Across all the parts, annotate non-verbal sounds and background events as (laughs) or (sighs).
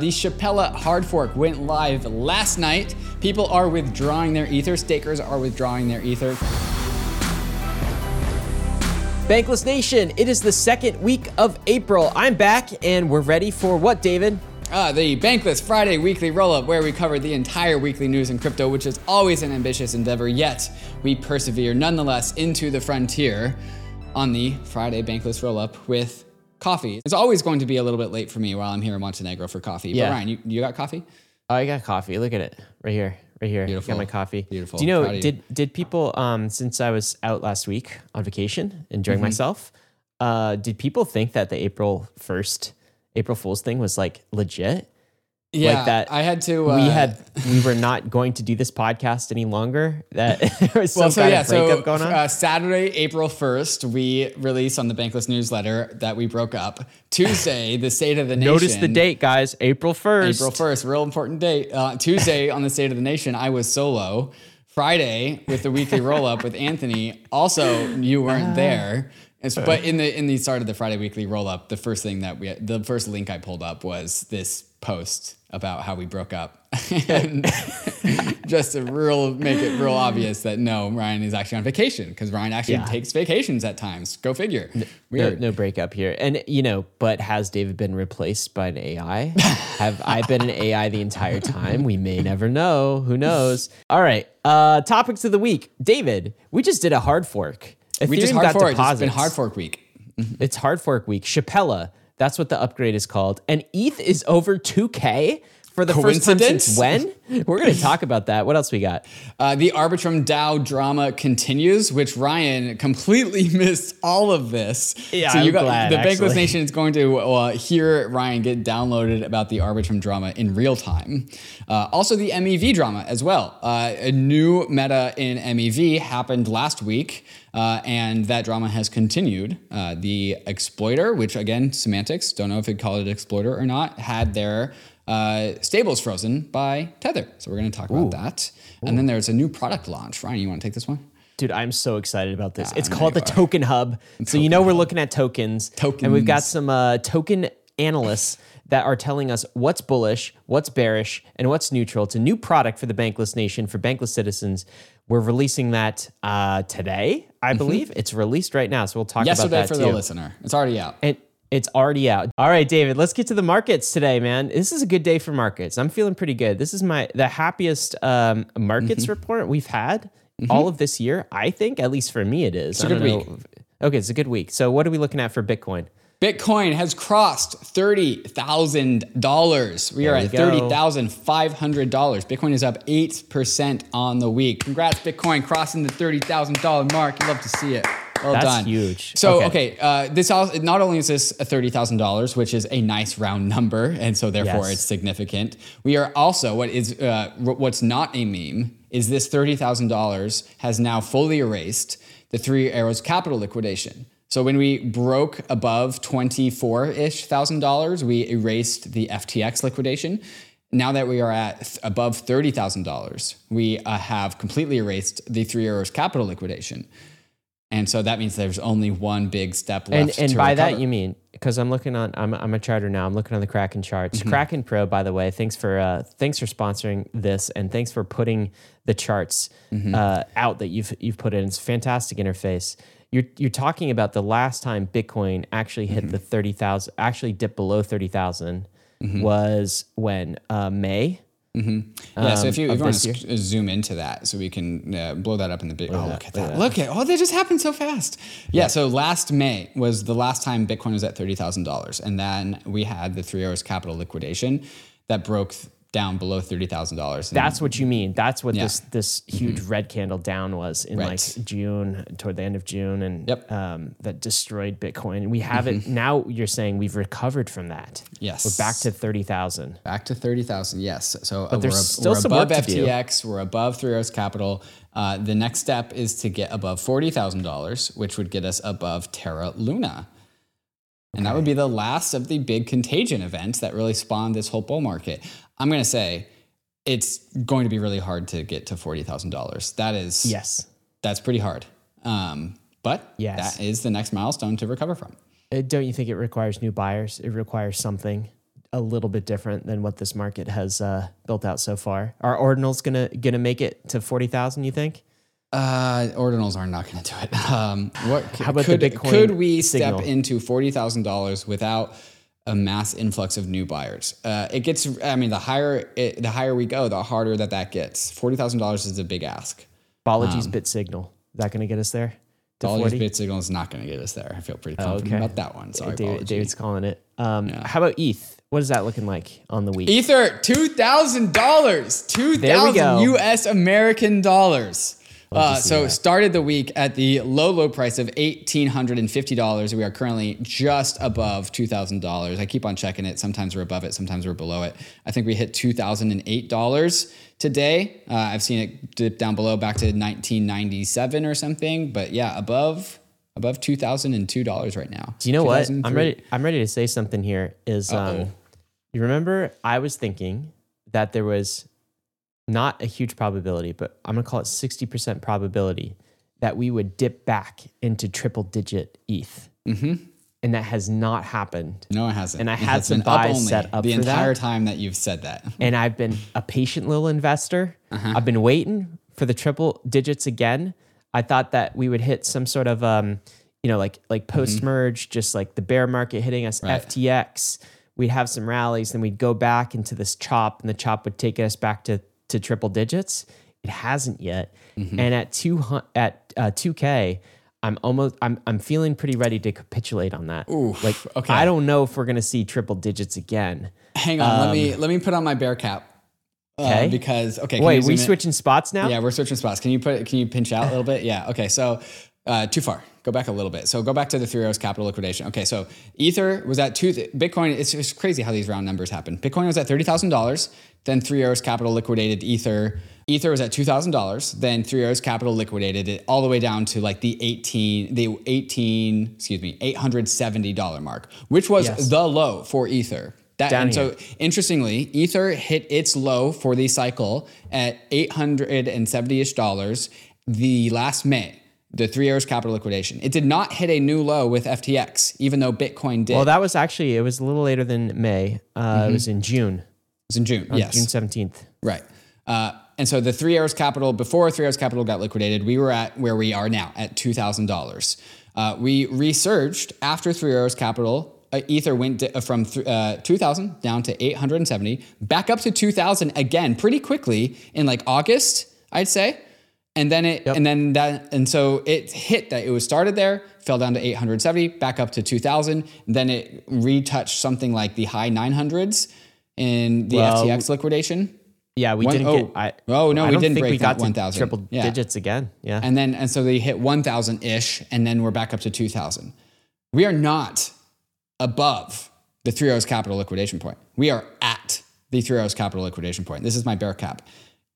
The Shapella hard fork went live last night. People are withdrawing their ether. Stakers are withdrawing their ether. Bankless Nation, it is the second week of April. I'm back and we're ready for what, David? Uh, the Bankless Friday weekly roll up, where we cover the entire weekly news in crypto, which is always an ambitious endeavor, yet we persevere nonetheless into the frontier on the Friday Bankless roll up with coffee. It's always going to be a little bit late for me while I'm here in Montenegro for coffee. Yeah. But Ryan, you, you got coffee? Oh, I got coffee. Look at it right here, right here. Beautiful. Got my coffee. Beautiful. Do you know? Proud of you. Did did people um since I was out last week on vacation enjoying Mm-hmm. myself? Uh, did people think that the April first April Fool's thing was like legit? Yeah, that I had to. Uh, we had we were not going to do this podcast any longer. That (laughs) there was some Well, so kind yeah, of breakup so going on. Uh, Saturday, April 1st, we released on the Bankless newsletter that we broke up. Tuesday, (laughs) the State of the Nation. Notice the date, guys. April first. April 1st, real important date. Uh, Tuesday on the State of the Nation, I was solo. Friday with the weekly roll up with Anthony. Also, you weren't there. It's, but in the in the start of the Friday weekly roll up, the first thing that we the first link I pulled up was this post about how we broke up, (laughs) and just to real make it real obvious that no, Ryan is actually on vacation because Ryan actually Yeah. takes vacations at times. Go figure. No, Weird. no breakup here. And you know, but has David been replaced by an AI? (laughs) Have I been an AI the entire time? We may never know. Who knows? All right. Uh topics of the week. David, we just did a hard fork. Ethereum We just hard got fork. It's been hard fork week. It's hard fork week. Shapella, that's what the upgrade is called. And ETH is over 2K for the first time since when? We're going to talk about that. What else we got? Uh, the Arbitrum DAO drama continues, which Ryan completely (laughs) missed all of this. Yeah, so you I'm got glad, the Bankless. Nation is going to uh, hear Ryan get downloaded about the Arbitrum drama in real time. Uh, also, the MEV drama as well. Uh, a new meta in MEV happened last week. Uh, and that drama has continued. Uh, the exploiter, which again, semantics, don't know if it called it exploiter or not, had their uh, stables frozen by Tether. So we're going to talk about that. And then there's a new product launch. Ryan, you want to take this one? Dude, I'm so excited about this. it's I called the are. Token Hub. so you know we're looking at tokens. And we've got some uh, token analysts that are telling us what's bullish, what's bearish, and what's neutral. It's a new product for the Bankless Nation, for Bankless citizens. We're releasing that uh, today, I believe. It's released right now, so we'll talk Mm-hmm. Yesterday about that for too. the listener. It's already out. And it's already out. All right, David, let's get to the markets today, man. This is a good day for markets. I'm feeling pretty good. This is my the happiest um, markets Mm-hmm. report we've had all of this year. I think, at least for me, it is. It's a good week. Okay, it's a good week. So, what are we looking at for Bitcoin? Bitcoin has crossed $30,000. We are at go. $30,500. Bitcoin is up 8% on the week. Congrats, Bitcoin, crossing the $30,000 mark. You love to see it. Well That's done. huge. So, Okay. okay, uh, this also, not only is this a $30,000, which is a nice round number, and so therefore Yes. it's significant. We are also, what is uh, what's not a meme, is this $30,000 has now fully erased the Three Arrows capital liquidation. So when we broke above twenty-four-ish thousand dollars, we erased the FTX liquidation. Now that we are at th- above thirty thousand dollars, we uh, have completely erased the Three Arrows capital liquidation. And so that means there's only one big step And left. and to by that you mean because I'm looking on I'm I'm a charter now. I'm looking on the Kraken charts. Mm-hmm. Kraken Pro, by the way, thanks for uh, thanks for sponsoring this and thanks for putting the charts Mm-hmm. uh, out that you've you've put in. It's a fantastic interface. You're you're talking about the last time Bitcoin actually hit Mm-hmm. the thirty thousand, actually dipped below thirty was when uh, May. Yeah, so um, if you, if you want to zoom into that, so we can uh, blow that up in the big. Oh, look at that! Look at oh, they just happened so fast. Yeah, so last May was the last time Bitcoin was at thirty thousand dollars, and then we had the Three Arrows Capital liquidation that broke down below thirty thousand dollars. That's what you mean. That's what Yeah. this this huge red candle down was in Right. like June, toward the end of June, and Yep. Mm-hmm. um, that destroyed Bitcoin. And we have it now. You're saying we've recovered from that. Yes. we're back to thirty thousand. back to thirty thousand. Yes, so uh, we're, still we're above work to do. FTX. We're above Three Arrows Capital. Uh, the next step is to get above forty thousand dollars, which would get us above Terra Luna. And that would be the last of the big contagion events that really spawned this whole bull market. I'm going to say it's going to be really hard to get to $40,000. That is, Yes. that's pretty hard. Um, but Yes. that is the next milestone to recover from. Uh, Don't you think it requires new buyers? It requires something. a little bit different than what this market has uh, built out so far. Are ordinals gonna gonna make it to forty thousand? You think? Uh, ordinals are not going to do it. (laughs) Um, what How about the could, Bitcoin could we signal? step into forty thousand dollars without a mass influx of new buyers? Uh, it gets. I mean, the higher it, the higher we go, the harder that that gets. Forty thousand dollars is a big ask. Balaji's bit signal. Is that gonna get us there? To 40? bit signal is not going to get us there. I feel pretty confident okay. about that one. Sorry, David, David, David's calling it. Um, How about ETH? What is that looking like on the week? Ether, two thousand dollars, two There we go. thousand U.S. American dollars. Uh, so that. started the week at the low low price of eighteen hundred and fifty dollars. We are currently just above two thousand dollars. I keep on checking it. Sometimes we're above it, sometimes we're below it. I think we hit two thousand and eight dollars today. Uh, I've seen it dip down below back to nineteen ninety seven or something. But yeah, above above two thousand and two dollars right now. Do you know what? I'm ready. I'm ready to say something here. Is um, you remember I was thinking that there was not a huge probability, but I'm gonna call it 60% probability that we would dip back into triple digit ETH, Mm-hmm. and that has not happened. No, it hasn't. And I It had some buys set up the for that. entire time that you've said that. (laughs) and I've been a patient little investor. Uh-huh. I've been waiting for the triple digits again. I thought that we would hit some sort of um, you know, like like post merge, just like the bear market hitting us, Mm-hmm. Right. FTX. We'd have some rallies, then we'd go back into this chop, and the chop would take us back to to triple digits. It hasn't yet, Mm-hmm. and at two at uh, two k. I'm almost I'm I'm feeling pretty ready to capitulate on that. Oof, like okay. I don't know if we're gonna see triple digits again. Hang on, let me let me put on my bear cap. uh, Um, Okay. because okay. Wait, we in? switching spots now? Yeah, we're switching spots. Can you put? Can you pinch out a little bit? Yeah. Okay. So uh, too far. Go back a little bit. So go back to the Three Arrows Capital liquidation. Okay. So Ether was at two. Bitcoin. It's, it's crazy how these round numbers happen. Bitcoin was at thirty thousand dollars. Then Three Arrows Capital liquidated Ether. Ether was at two thousand dollars. Then Three Arrows Capital liquidated it all the way down to like the eighteen, the eighteen, excuse me, eight hundred seventy dollar mark, which was Yes. the low for Ether. That, Down and so interestingly, Ether hit its low for the cycle at eight hundred and seventy ish dollars the last May. The Three Arrows Capital liquidation. It did not hit a new low with FTX, even though Bitcoin did. Well, that was actually it was a little later than May. Uh, It was in June, it was in June. Yes, June seventeenth. Right. Uh, and so the Three Arrows Capital, before Three Arrows Capital got liquidated, we were at where we are now at $2,000. Uh, we resurged after Three Arrows Capital. Uh, Ether went di- from th- uh, 2,000 down to 870, back up to 2,000 again pretty quickly in like August, I'd say. And then it, and then that, and so it hit that it was started there, fell down to 870, back up to 2,000. Then it retouched something like the high 900s in the Well, FTX liquidation. Yeah, we One- didn't oh. get. I, Oh, no, I we didn't think break we got 1,000. triple Yeah. digits again. Yeah, And then and so they hit 1000 ish and then we're back up to 2000. We are not above the Three Arrows capital liquidation point. We are at the Three Arrows capital liquidation point. This is my bear cap.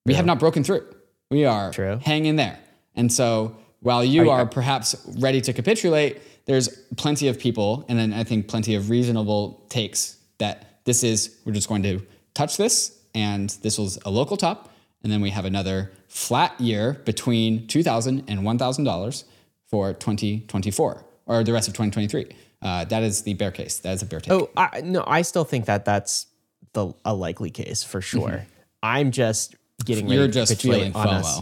We have not broken through. We are True. hanging there. And so while you are perhaps ready to capitulate, there's plenty of people and then I think plenty of reasonable takes that this is we're just going to touch this and this was a local top and then we have another flat year between $2,000 and $1,000 for 2024 or the rest of 2023. Uh, that is the bear case. That is a bear take. Oh, I, no, I still think that that's the a likely case for sure. I'm just getting ready. You're to just capitulate feeling on us.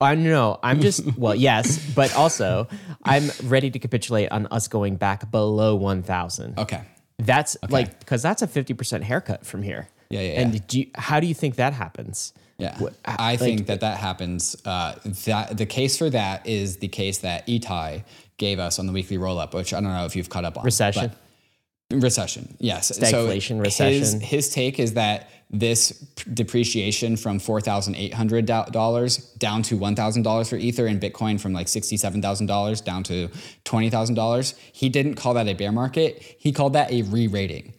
I know. I'm just well, yes, but also I'm ready to capitulate on us going back below 1,000. Okay. That's like because that's a 50% haircut from here. Yeah, yeah, And do you, how do you think that happens? Yeah, What- I like- think that that happens. Uh, that the case for that is the case that Itai gave us on the weekly roll up, which I don't know if you've caught up on. Recession? but- recession, yes. Stagflation, His, recession. his take is that this depreciation from four thousand eight hundred dollars down to one thousand dollars for Ether and Bitcoin from like sixty seven thousand dollars down to twenty thousand dollars. He didn't call that a bear market. He called that a re-rating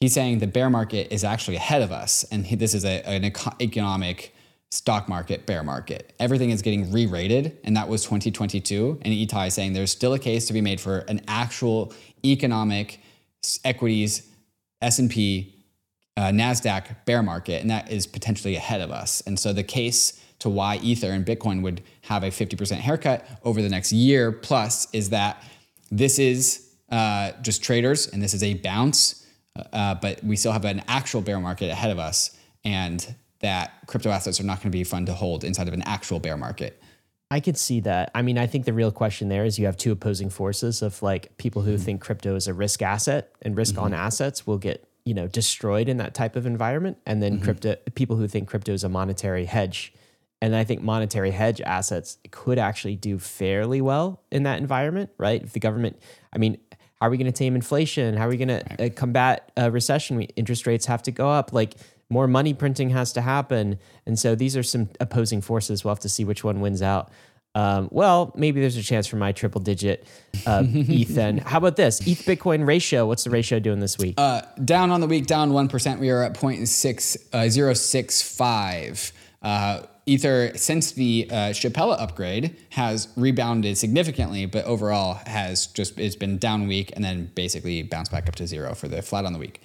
he's saying the bear market is actually ahead of us, and he, this is a, an economic stock market bear market. Everything is getting re-rated, and that was 2022. And Itai is saying there's still a case to be made for an actual economic equities S&P uh, Nasdaq bear market, and that is potentially ahead of us. And so the case to why Ether and Bitcoin would have a 50% haircut over the next year plus is that this is uh, just traders, and this is a bounce. uh, but we still have an actual bear market ahead of us, and that crypto assets are not going to be fun to hold inside of an actual bear market. I could see that. I mean, I think the real question there is you have two opposing forces of like people who think crypto is a risk asset and risk on assets will get, you know, destroyed in that type of environment. And then crypto people who think crypto is a monetary hedge. And I think monetary hedge assets could actually do fairly well in that environment, right? If the government, I mean, how are we going to tame inflation? How are we going to uh, combat a recession? We, interest rates have to go up. Like more money printing has to happen. And so these are some opposing forces. We'll have to see which one wins out. Um, well, maybe there's a chance for my triple digit uh, (laughs) ETH. How about this ETH Bitcoin ratio? What's the ratio doing this week? Uh, down on the week, down 1%. We are at 0.065. Uh, Ether, since the uh, Shapella upgrade, has rebounded significantly, but overall has just it's been down week and then basically bounced back up to zero for the flat on the week.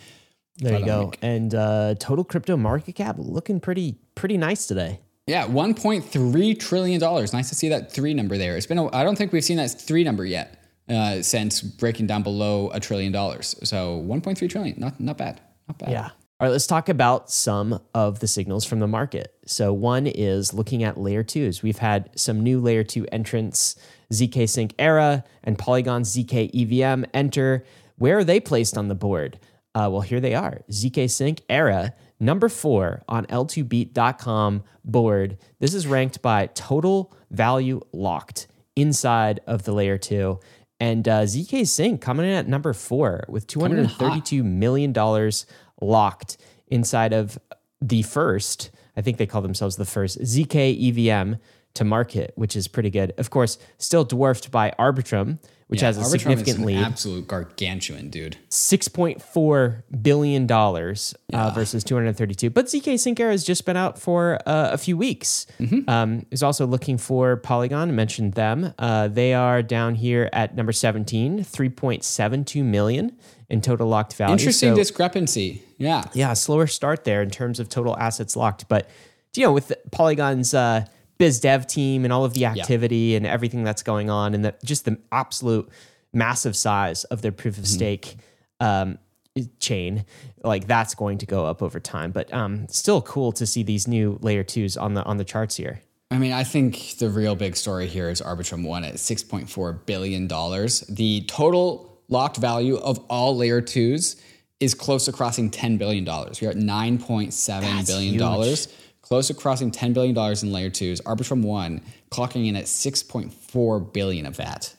there you flat the go. And uh, total crypto market cap looking pretty pretty nice today. Yeah, 1.3 trillion dollars. Nice to see that three number there. It's been I don't think we've seen that three number yet uh, since breaking down below a trillion dollars. So 1.3 trillion, not not bad, not bad. Yeah. All right, let's talk about some of the signals from the market. So, one is looking at layer twos. We've had some new layer two entrants, ZK Sync Era and Polygon ZK EVM enter. Where are they placed on the board? Uh, well, here they are ZK Sync Era, number four on L2Beat.com board. This is ranked by total value locked inside of the layer two. And uh, ZK Sync coming in at number four with $232 million locked inside of the first, I think they call themselves the first ZK EVM to market, which is pretty good. Of course, still dwarfed by Arbitrum, which has a significant lead. absolute gargantuan, dude. $6.4 billion uh, versus 232. But ZK Sync Era has just been out for uh, a few weeks. Mm-hmm. Um, is also looking for Polygon. I mentioned them. Uh, they are down here at number 17, 3.72 million in total locked value. Interesting So- discrepancy. Yeah. yeah, slower start there in terms of total assets locked. But you know, with Polygon's uh, biz dev team and all of the activity and everything that's going on, and the, just the absolute massive size of their proof of stake um, chain, like that's going to go up over time. But um, still cool to see these new layer twos on the on the charts here. I mean, I think the real big story here is Arbitrum one at $6.4 billion. The total locked value of all layer twos is close to crossing $10 billion. We're at $9.7 billion, close to crossing $10 billion in layer twos. Arbitrum one clocking in at 6.4 billion of that.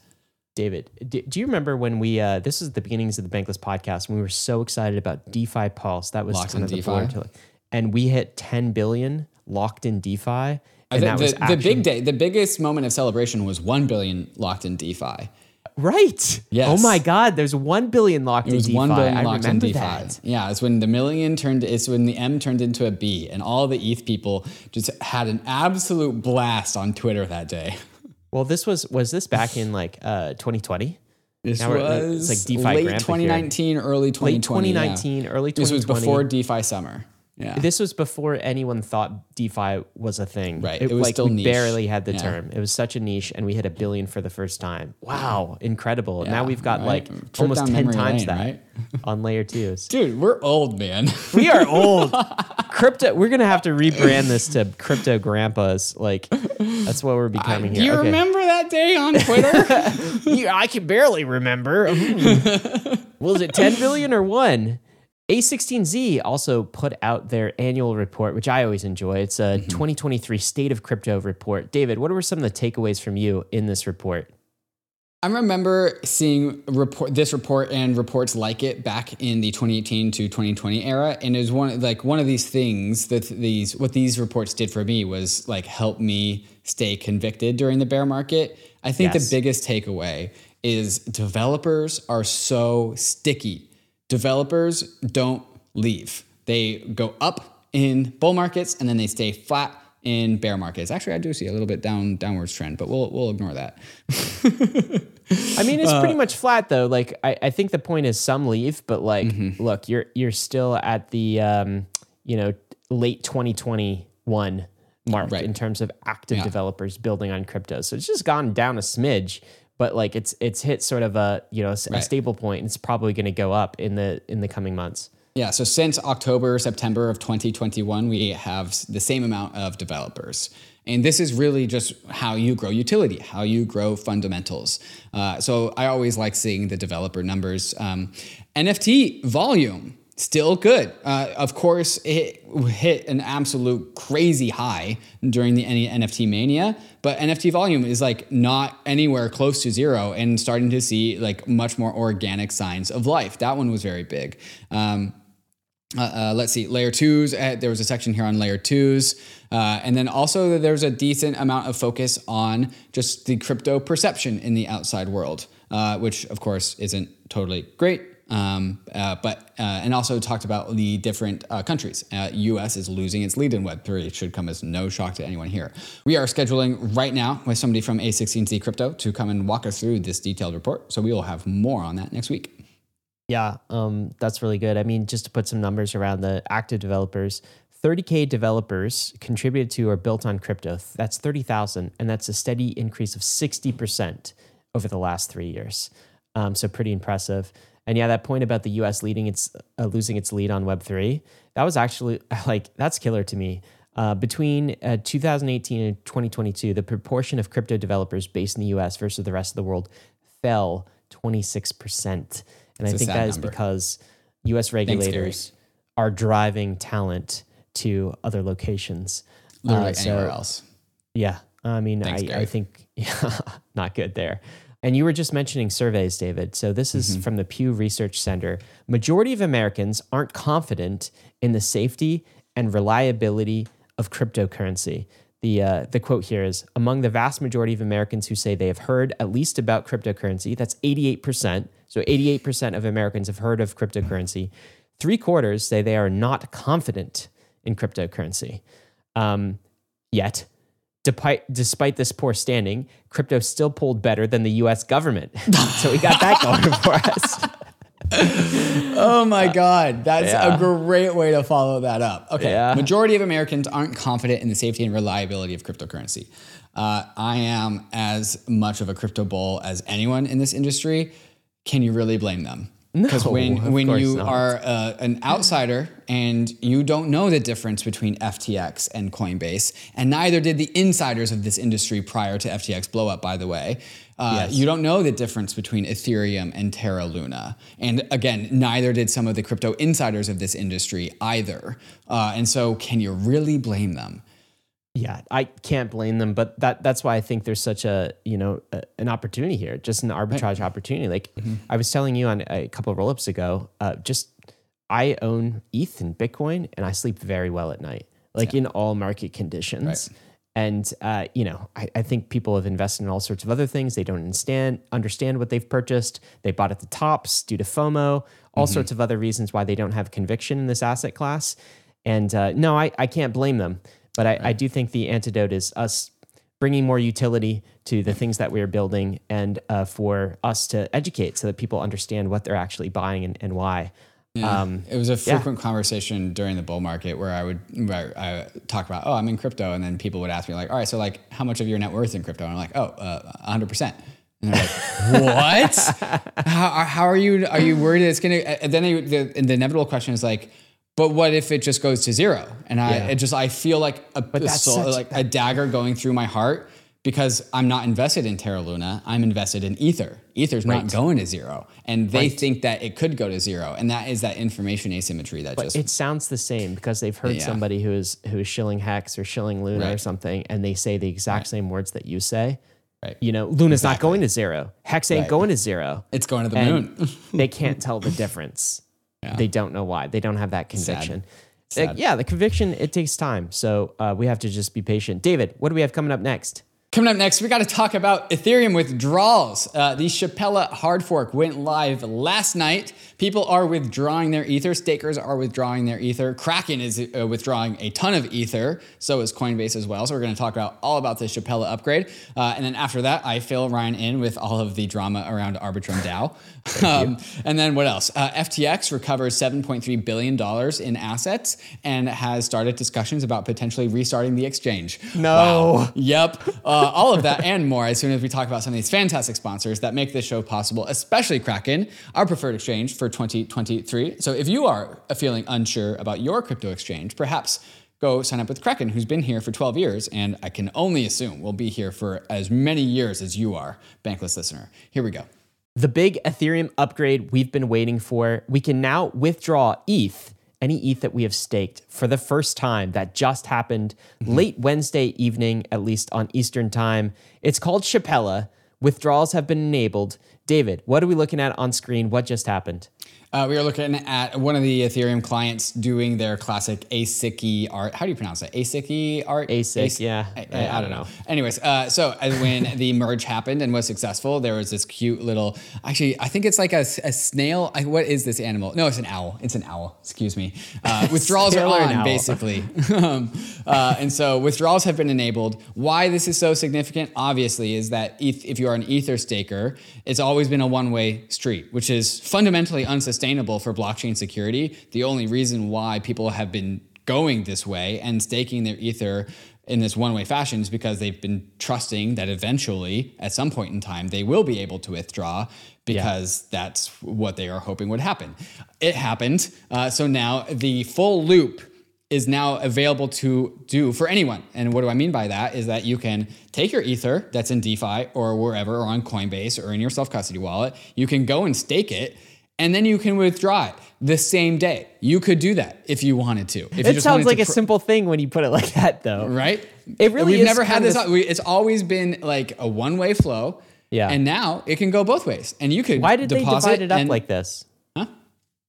David, do, you remember when we? Uh, this is the beginnings of the Bankless podcast. When we were so excited about DeFi Pulse. That was Locked kind in of the to- and we hit 10 billion locked in DeFi. And The, that was the, the big day, the biggest moment of celebration was 1 billion locked in DeFi. Right. Yes. Oh my God, there's one billion locked It was in DeFi. one billion I locked in DeFi. that. Yeah, it's when the million turned. It's when the M turned into a B, and all the ETH people just had an absolute blast on Twitter that day. Well, this was was this back in like uh 2020? This Now uh, was it's like DeFi late grandpa here. 2019, early 2020. Late 2019, yeah. early 2020. This was before DeFi summer. Yeah, This was before anyone thought DeFi was a thing. Right. It was like still we niche. barely had the Yeah. term. It was such a niche, and we hit a billion for the first time. Wow, incredible! now we've got right? like Trip almost ten times lane, that right? (laughs) on layer twos. dude, we're old, man. We are (laughs) old. crypto. We're gonna have to rebrand this to crypto grandpas. Like that's what we're becoming here. Do you Okay. remember that day on (laughs) Twitter? Yeah, I can barely remember. Hmm. Was it 10 billion or one? A16Z also put out their annual report, which I always enjoy. It's a mm-hmm. 2023 State of Crypto report. David, what were some of the takeaways from you in this report? I remember seeing report this report and reports like it back in the 2018 to 2020 era, and it was one like one of these things that these what these reports did for me was like help me stay convicted during the bear market. I think Yes. the biggest takeaway is developers are so sticky. Developers don't leave. They go up in bull markets and then they stay flat in bear markets. Actually, I do see a little bit down downwards trend, but we'll we'll ignore that. (laughs) I mean, Uh, it's pretty much flat though. Like, I, I think the point is some leave, but like, Mm-hmm. look, you're you're still at the um, you know late 2021 mark Right. in terms of active developers building on crypto. So it's just gone down a smidge, but like it's it's hit sort of a you know a, a stable point. And it's probably going to go up in the in the coming months. Yeah, so since October, September of 2021, we have the same amount of developers. And this is really just how you grow utility, how you grow fundamentals. Uh, so I always like seeing the developer numbers. Um, NFT volume, still good. Uh, of course, it hit an absolute crazy high during the NFT mania, but NFT volume is like not anywhere close to zero and starting to see like much more organic signs of life. That one was very big. Um, uh, uh, let's see, layer twos. Uh, there was a section here on layer twos. Uh, and then also there's a decent amount of focus on just the crypto perception in the outside world, uh, which of course isn't totally great. Um, uh, but and also talked about the different countries. U.S. is losing its lead in Web3. It should come as no shock to anyone here. We are scheduling right now with somebody from A16Z Crypto to come and walk us through this detailed report. So we will have more on that next week. Yeah, um, that's really good. I mean, just to put some numbers around the active developers, 30K developers contributed to or built on crypto. That's 30,000, and that's a steady increase of 60% over the last three years. Um, so pretty impressive. And yeah, that point about the U.S. leading its uh, losing its lead on Web three, that was actually (laughs) like that's killer to me. Uh, between uh, 2018 and 2022, the proportion of crypto developers based in the U.S. versus the rest of the world fell 26 percent. And it's I think that is number. because US regulators Thanks, are driving talent to other locations. Literally uh, so, anywhere else. Yeah. I mean, Thanks, I, I, think (laughs) yeah, not good there. And you were just mentioning surveys, David. So this is mm-hmm. from the Pew Research Center. Majority of Americans aren't confident in the safety and reliability of cryptocurrency. The, uh, the quote here is Among the vast majority of Americans who say they have heard at least about cryptocurrency, that's 88%, so 88% of Americans have heard of cryptocurrency. Three quarters say they are not confident in cryptocurrency. Um, yet, despite, despite this poor standing, crypto still pulled better than the US government. (laughs) so we got that going for us. (laughs) oh my God. That's yeah. a great way to follow that up. Okay. Yeah. Majority of Americans aren't confident in the safety and reliability of cryptocurrency. Uh, I am as much of a crypto bull as anyone in this industry can you really blame them? Because no, when when you not. are uh, an outsider and you don't know the difference between FTX and Coinbase, and neither did the insiders of this industry prior to FTX blow up, by the way. Uh, yes. You don't know the difference between Ethereum and Terra Luna. And again, neither did some of the crypto insiders of this industry either. Uh, and so, can you really blame them? Yeah, I can't blame them, but that that's why I think there's such a you know a, an opportunity here, just an arbitrage right. opportunity. Like mm-hmm. I was telling you on a couple of rollups ago, uh, just I own ETH and Bitcoin, and I sleep very well at night, like yeah. in all market conditions. Right. And uh, you know, I, I, think people have invested in all sorts of other things. They don't understand understand what they've purchased. They bought at the tops due to FOMO, all mm-hmm. sorts of other reasons why they don't have conviction in this asset class. And uh, no, I, I can't blame them. But I, right. I do think the antidote is us bringing more utility to the things that we're building and uh, for us to educate so that people understand what they're actually buying and, and why. Yeah. Um, it was a frequent yeah. conversation during the bull market where I would where I talk about, oh, I'm in crypto, and then people would ask me like, all right, so like, how much of your net worth is in crypto? And I'm like, oh, uh, 100 percent. And they're like, what? (laughs) how, how, are you? Are you worried that it's gonna? And then they, the, the inevitable question is like, but what if it just goes to zero? And I yeah. it just I feel like a, a soul, like a dagger going through my heart because I'm not invested in Terra Luna. I'm invested in Ether. Ether's right. not going to zero, and they right. think that it could go to zero, and that is that information asymmetry that but just. It sounds the same because they've heard yeah. somebody who is who is shilling Hex or shilling Luna right. or something, and they say the exact same words that you say. Right. You know, Luna's exactly. not going to zero. Hex ain't going to zero. It's going to the moon. they can't tell the difference. Yeah. They don't know why. They don't have that conviction. Sad. Sad. yeah, the conviction, it takes time. So uh, we have to just be patient. David, what do we have coming up next? Coming up next, we got to talk about Ethereum withdrawals. Uh, the Shapella hard fork went live last night. People are withdrawing their Ether. Stakers are withdrawing their Ether. Kraken is uh, withdrawing a ton of Ether. So is Coinbase as well. So we're going to talk about all about the Shapella upgrade. Uh, and then after that, I fill Ryan in with all of the drama around Arbitrum DAO. Um, and then what else? Uh, FTX recovers $7.3 billion in assets and has started discussions about potentially restarting the exchange. No. Wow. Yep. Uh, uh, all of that and more as soon as we talk about some of these fantastic sponsors that make this show possible, especially Kraken, our preferred exchange for 2023. So if you are feeling unsure about your crypto exchange, perhaps go sign up with Kraken, who's been here for 12 years, and I can only assume will be here for as many years as you are, bankless listener. Here we go. The big Ethereum upgrade we've been waiting for. We can now withdraw ETH, any ETH that we have staked, for the first time. That just happened mm-hmm. late Wednesday evening, at least on Eastern time. It's called Shapella. Withdrawals have been enabled. David, what are we looking at on screen? What just happened? Uh, we are looking at one of the Ethereum clients doing their classic ASCII art. How do you pronounce it? ASCII art? ASCII, yeah. I, I, I don't know. Anyways, uh, so when (laughs) the merge happened and was successful, there was this cute little. Actually, I think it's like a, a snail. I, what is this animal? No, it's an owl. It's an owl. Excuse me. Uh, (laughs) withdrawals are on basically, (laughs) um, uh, and so withdrawals have been enabled. Why this is so significant, obviously, is that ETH, if you are an Ether staker, it's always been a one-way street, which is fundamentally unsustainable for blockchain security. The only reason why people have been going this way and staking their Ether in this one-way fashion is because they've been trusting that eventually, at some point in time, they will be able to withdraw because that's what they are hoping would happen. It happened. Uh, so now the full loop is now available to do for anyone. And what do I mean by that is that you can take your Ether that's in DeFi or wherever or on Coinbase or in your self custody wallet, you can go and stake it. And then you can withdraw it the same day. You could do that if you wanted to. If It sounds like to a simple thing when you put it like that, though. right? It really We've never had this. we- It's always been like a one-way flow. Yeah. And now it can go both ways, and you could. Why did they divide it up and- like this? Huh?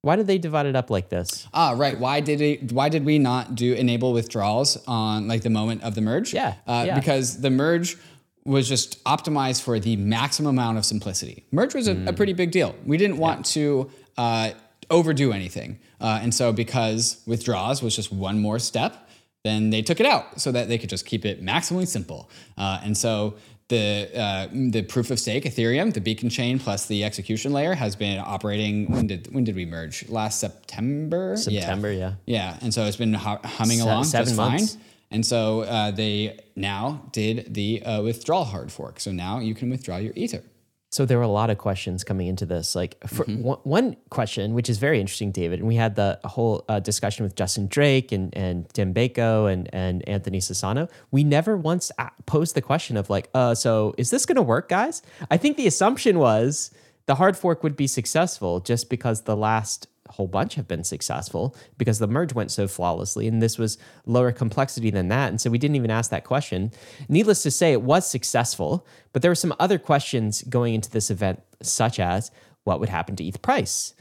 Why did they divide it up like this? Ah, right. Why did it? Why did we not do enable withdrawals on like the moment of the merge? Yeah, uh, yeah. because the merge was just optimized for the maximum amount of simplicity. Merge was a, a pretty big deal. We didn't want to uh, overdo anything, uh, and so because withdrawals was just one more step, then they took it out so that they could just keep it maximally simple. Uh, and so the uh, the proof of stake Ethereum, the beacon chain plus the execution layer has been operating. When did when did we merge? Last September. September, yeah. Yeah, and so it's been hu- humming Se- along seven just months. fine. And so uh, they now did the uh, withdrawal hard fork. So now you can withdraw your Ether. So there were a lot of questions coming into this. Like for Mm-hmm. one, one question, which is very interesting, David, and we had the whole uh, discussion with Justin Drake and and Tim Beiko and and Anthony Sassal. We never once posed the question of like, uh, so is this going to work, guys? I think the assumption was the hard fork would be successful just because the last whole bunch have been successful because the merge went so flawlessly and this was lower complexity than that and so we didn't even ask that question needless to say it was successful but there were some other questions going into this event such as what would happen to eth price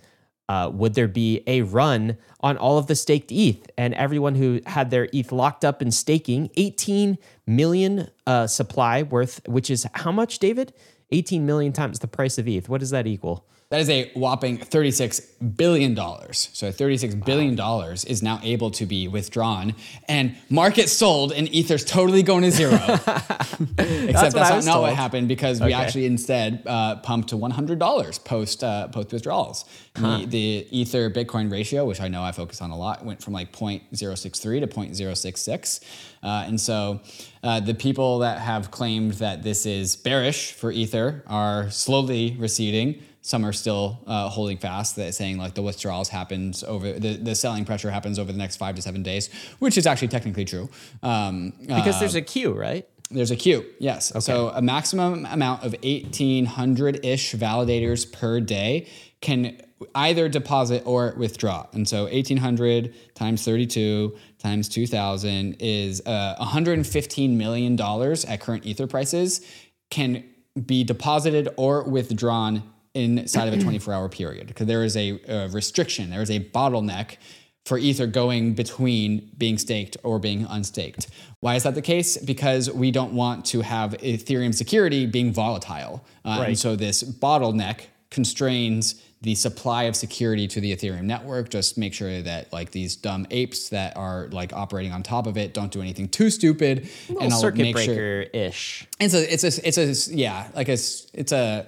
uh, would there be a run on all of the staked ETH and everyone who had their ETH locked up in staking? 18 million uh, supply worth, which is how much, David? 18 million times the price of ETH. What does that equal? That is a whopping $36 billion. So $36 billion is now able to be withdrawn and market sold and Ether's totally going to zero. (laughs) Except that's, what I not, not what happened because we actually instead uh, pumped to $100 post uh, post withdrawals. The, the Ether Bitcoin ratio, which I know I focus on a lot, went from like 0.063 to 0.066. Uh, and so uh, the people that have claimed that this is bearish for Ether are slowly receding. Some are still uh, holding fast, that saying like the withdrawals happens over the, the selling pressure happens over the next five to seven days, which is actually technically true. Um, Because uh, there's a queue, right? there's a queue, yes. okay. So a maximum amount of 1,800 ish validators per day can either deposit or withdraw. And so 1,800 times 32 times 2,000 is uh, $115 million at current Ether prices can be deposited or withdrawn inside of a 24 hour period because there is a, a restriction, there is a bottleneck for Ether going between being staked or being unstaked. Why is that the case? Because we don't want to have Ethereum security being volatile. Uh, Right. And so this bottleneck constrains the supply of security to the Ethereum network. Just make sure that like these dumb apes that are like operating on top of it don't do anything too stupid. Little circuit make breaker ish. it's a, it's a, it's a, yeah, like a, it's a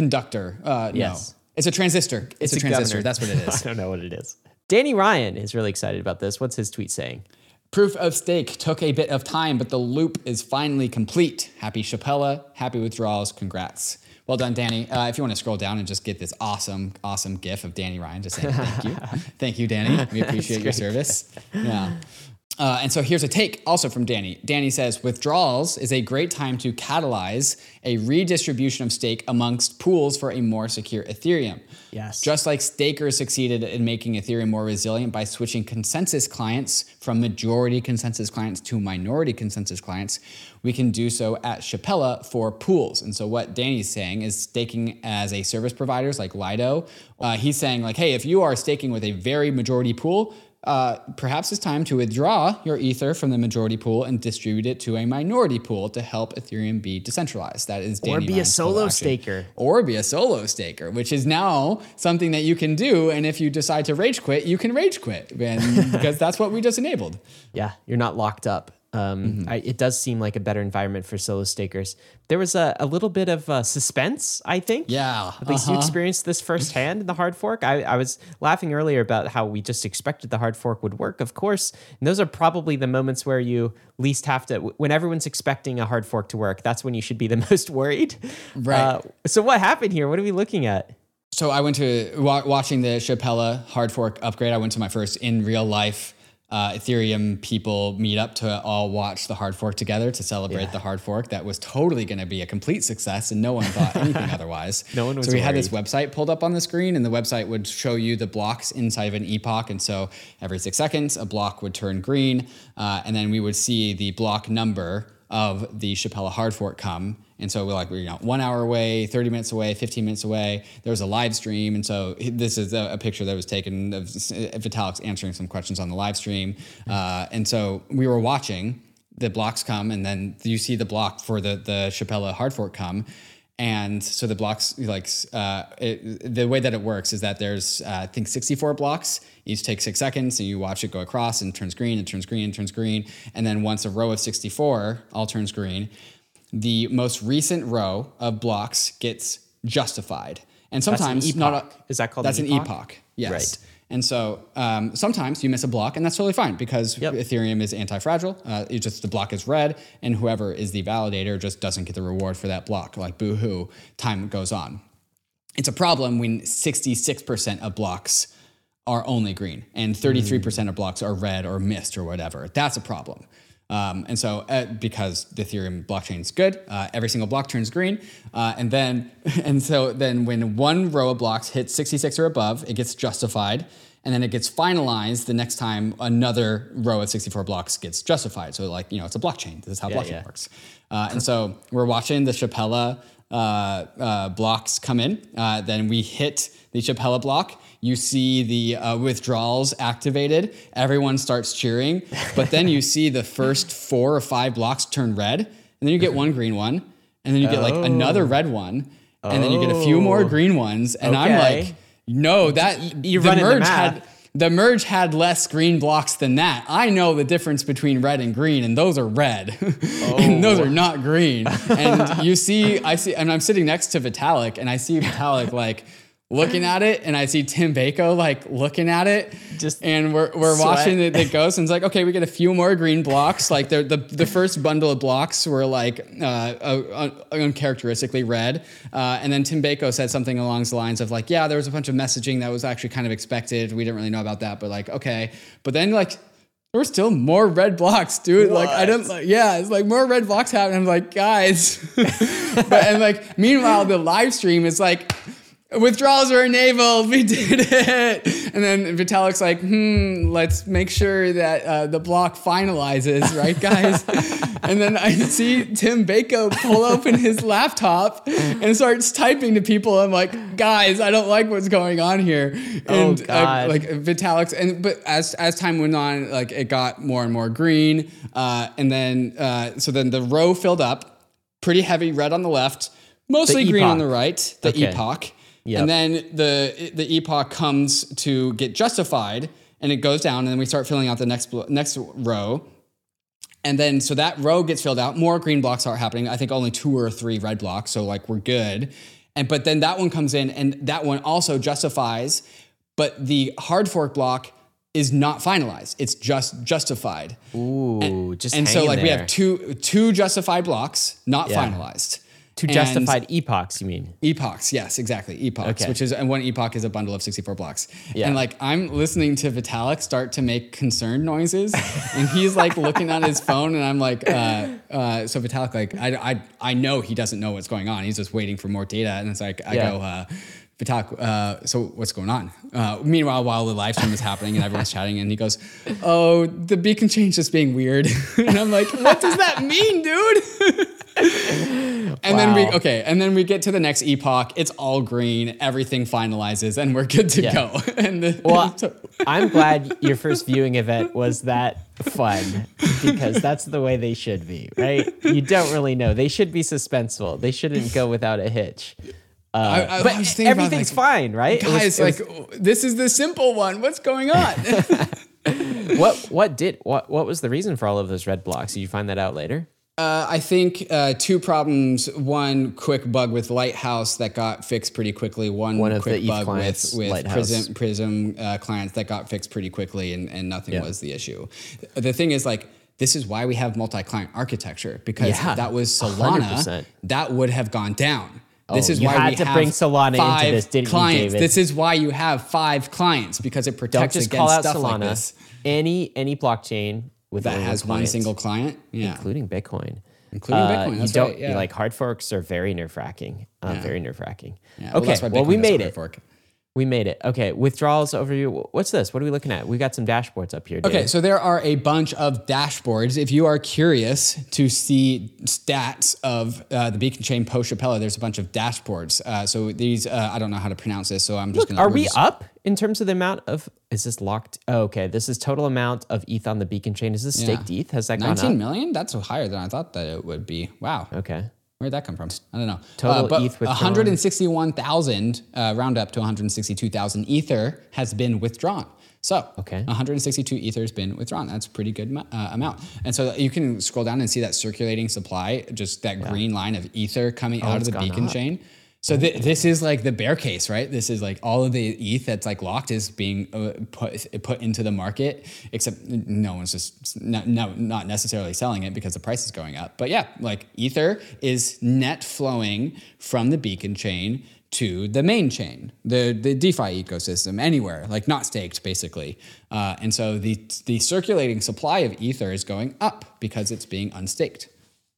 conductor. Uh, Yes. no, it's a transistor. It's, a, a transistor. governor. That's what it (laughs) is. I don't know what it is. Danny Ryan is really excited about this. What's his tweet saying? Proof of stake took a bit of time, but the loop is finally complete. Happy Shapella, happy withdrawals, congrats. Well done, Danny. Uh, if you want to scroll down and just get this awesome, awesome GIF of Danny Ryan, just saying thank you. (laughs) thank you, Danny. We appreciate your service. Yeah. Uh, and so here's a take also from Danny. Danny says withdrawals is a great time to catalyze a redistribution of stake amongst pools for a more secure Ethereum. Yes. Just like stakers succeeded in making Ethereum more resilient by switching consensus clients from majority consensus clients to minority consensus clients, we can do so at Shapella for pools. And so what Danny's saying is staking as a service providers like Lido. Uh, he's saying like, hey, if you are staking with a very majority pool, uh, perhaps it's time to withdraw your ether from the majority pool and distribute it to a minority pool to help Ethereum be decentralized. That is Danny or be a Ryan's to solo staker. Or be a solo staker, which is now something that you can do. And if you decide to rage quit, you can rage quit, and (laughs) because that's what we just enabled. Yeah, you're not locked up. Um, Mm-hmm. I, it does seem like a better environment for solo stakers. There was a, a little bit of uh, suspense, I think. Yeah, At least you uh-huh. experienced this firsthand in the hard fork. I, I was laughing earlier about how we just expected the hard fork would work, of course. And those are probably the moments where you least have to, when everyone's expecting a hard fork to work, that's when you should be the (laughs) most worried. Right. Uh, so, what happened here? What are we looking at? So I went to wa- watching the Shapella hard fork upgrade. I went to my first in real life uh, Ethereum people meet up to all watch the hard fork together to celebrate Yeah. the hard fork. That was totally going to be a complete success, and no one thought (laughs) anything otherwise. No one was So we had this website pulled up on the screen, and the website would show you the blocks inside of an epoch. And so every six seconds, a block would turn green, uh, and then we would see the block number of the Shapella hard fork come. And so we're like, we're you know, one hour away, 30 minutes away, 15 minutes away. There was a live stream. And so this is a, a picture that was taken of Vitalik's answering some questions on the live stream. Uh, and so we were watching the blocks come, and then you see the block for the, the Shapella hard fork come. And so the blocks, like uh, it, the way that it works is that there's, uh, I think, 64 blocks. Each take six seconds, and you watch it go across and turns green, and turns green, and turns green. And then once a row of 64 all turns green, the most recent row of blocks gets justified. And an sometimes not a, epoch. Is that called that's an an epoch? epoch. Yes. Right. And so um, sometimes you miss a block, and that's totally fine because Yep. Ethereum is anti-fragile. Uh, it just the block is red, and whoever is the validator just doesn't get the reward for that block. Like boo-hoo, time goes on. It's a problem when 66% of blocks are only green and 33% of blocks are red or missed or whatever. That's a problem. Um, and so, uh, because the Ethereum blockchain is good, uh, every single block turns green, uh, and then, (laughs) and so then when one row of blocks hits 66 or above, it gets justified, and then it gets finalized the next time another row of 64 blocks gets justified. So, like you know, it's a blockchain. This is how blockchain yeah. works. Uh, and so we're watching the Shapella uh, uh, blocks come in. Uh, then we hit the Shapella block. You see the uh, withdrawals activated. Everyone starts cheering. But then you see the first four or five blocks turn red. And then you get one green one. And then you get like another red one. And then you get a few more Oh. green ones. And I'm like, no, that you're the running the had the merge had less green blocks than that. I know the difference between red and green, and those are red, (laughs) and those are not green. And you (laughs) see, I see, and I'm sitting next to Vitalik, and I see Vitalik like looking at it, and I see Tim Beiko like looking at it, Just and we're we're sweat. watching it, it goes, and it's like, okay, we get a few more green blocks. Like the the, the first bundle of blocks were like uh, uh, uncharacteristically red, uh, and then Tim Beiko said something along the lines of like, yeah, there was a bunch of messaging that was actually kind of expected. We didn't really know about that, but like, okay, but then like. There were still more red blocks, dude. Like I don't, like, yeah, it's like more red blocks happening. I'm like, guys, (laughs) but and like meanwhile, the live stream is like, withdrawals are enabled. (laughs) We did it. And then Vitalik's like, hmm, let's make sure that uh, the block finalizes, right, guys? (laughs) and then I see Tim Beiko pull open his laptop and starts typing to people. I'm like, guys, I don't like what's going on here. Oh, And uh, God. like Vitalik's, and but as as time went on, like it got more and more green. Uh, and then uh, so then the row filled up, pretty heavy red on the left, mostly green on the right. The Okay. epoch. Yep. And then the the epoch comes to get justified, and it goes down, and then we start filling out the next next row. And then so that row gets filled out. More green blocks are happening. I think only two or three red blocks. So like we're good. And but then that one comes in, and that one also justifies. But the hard fork block is not finalized. It's just justified. Ooh, just And so like we have two two justified blocks, not Yeah. finalized. And justified epochs. You mean? epochs. Yes, exactly. Epochs, Okay. which is and one epoch is a bundle of 64 blocks. Yeah. And like I'm listening to Vitalik start to make concerned noises and he's like looking at his phone and I'm like uh, uh, so Vitalik like I, I I know he doesn't know what's going on. He's just waiting for more data and it's like I Yeah. go uh Vitalik, uh, so what's going on? Uh, meanwhile, while the live stream is happening and everyone's chatting, and he goes, "Oh, the beacon change is being weird," (laughs) and I'm like, "What does that mean, dude?" (laughs) (laughs) And then we okay, and then we get to the next epoch. It's all green. Everything finalizes, and we're good to Yeah. go. (laughs) And the, Well, (laughs) I'm glad your first viewing event was that fun because that's the way they should be, right? You don't really know. They should be suspenseful. They shouldn't go without a hitch. Uh, I- I but about, everything's like, fine, right? It was- guys, it was- like this is the simple one. What's going on? what what did what what was the reason for all of those red blocks? Did you find that out later? Uh, I think uh, two problems. One quick bug with Lighthouse that got fixed pretty quickly. One, One quick bug with, with Prysm, Prysm uh, clients that got fixed pretty quickly, and, and nothing Yeah. was the issue. The thing is, like, this is why we have multi-client architecture because Yeah, that was Solana, 100%. that would have gone down. This Oh, is you why had we to have bring Solana into this, didn't you. David? This is why you have five clients because it Don't protects just against call out stuff Solana. like this Any any blockchain with that only has one single client. Yeah, including Bitcoin. including Uh, Bitcoin. you don't right. Yeah. you like hard forks are very nerve wracking. Uh, Very nerve wracking. Yeah, well, okay, that's why well, we doesn't made hard it. fork. We made it. Okay, withdrawals overview. What's this? What are we looking at? We got some dashboards up here. Okay, so there are a bunch of dashboards. If you are curious to see stats of uh, the Beacon Chain post Shapella, there's a bunch of dashboards. Uh, so these, uh, I don't know how to pronounce this, so I'm just Look, gonna. are we're just- up in terms of the amount of? Is this locked? Oh, okay, this is total amount of ETH on the Beacon chain. Is this staked ETH? Has that gone 19 up? million? That's higher than I thought that it would be. Wow. Okay. Where'd that come from? I don't know. Total uh, but ETH withdrawn. 161,000, uh, round up to 162,000 Ether has been withdrawn. So, Okay. 162 Ether has been withdrawn. That's a pretty good uh, amount. And so you can scroll down and see that circulating supply, just that green line of Ether coming out of Oh, the beacon up. chain. So th- this is like the bear case, right? This is like all of the ETH that's like locked is being uh, put put into the market, except no one's just no, no not necessarily selling it because the price is going up. But yeah, like Ether is net flowing from the beacon chain to the main chain, the the DeFi ecosystem, anywhere like not staked basically. Uh, and so the the circulating supply of Ether is going up because it's being unstaked.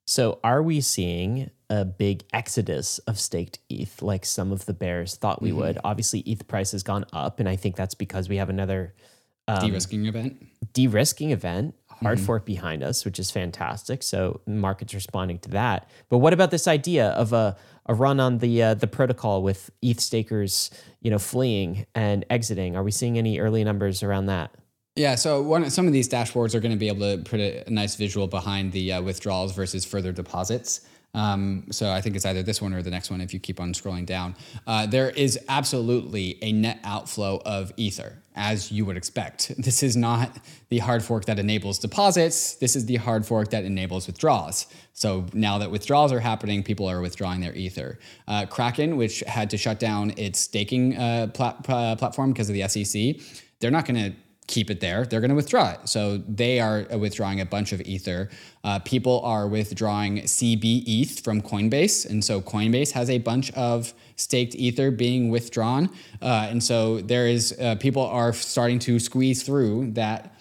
So are we seeing a big exodus of staked ETH like some of the bears thought we would? Obviously, ETH price has gone up, and I think that's because we have another Um, De-risking event. de-risking event, Mm-hmm. hard fork behind us, which is fantastic. So market's responding to that. But what about this idea of a, a run on the uh, the protocol with ETH stakers, you know, fleeing and exiting? Are we seeing any early numbers around that? Yeah, so one, some of these dashboards are going to be able to put a, a nice visual behind the uh, withdrawals versus further deposits. Um, so I think it's either this one or the next one if you keep on scrolling down. Uh, there is absolutely a net outflow of Ether, as you would expect. (laughs) This is not the hard fork that enables deposits. This is the hard fork that enables withdrawals. So now that withdrawals are happening, people are withdrawing their Ether. Uh, Kraken, which had to shut down its staking uh, plat- uh, platform because of the SEC, they're not going to keep it there. They're going to withdraw it. So they are withdrawing a bunch of Ether. Uh, people are withdrawing CB ETH from Coinbase. And so Coinbase has a bunch of staked Ether being withdrawn. Uh, and so there is, uh, people are starting to squeeze through that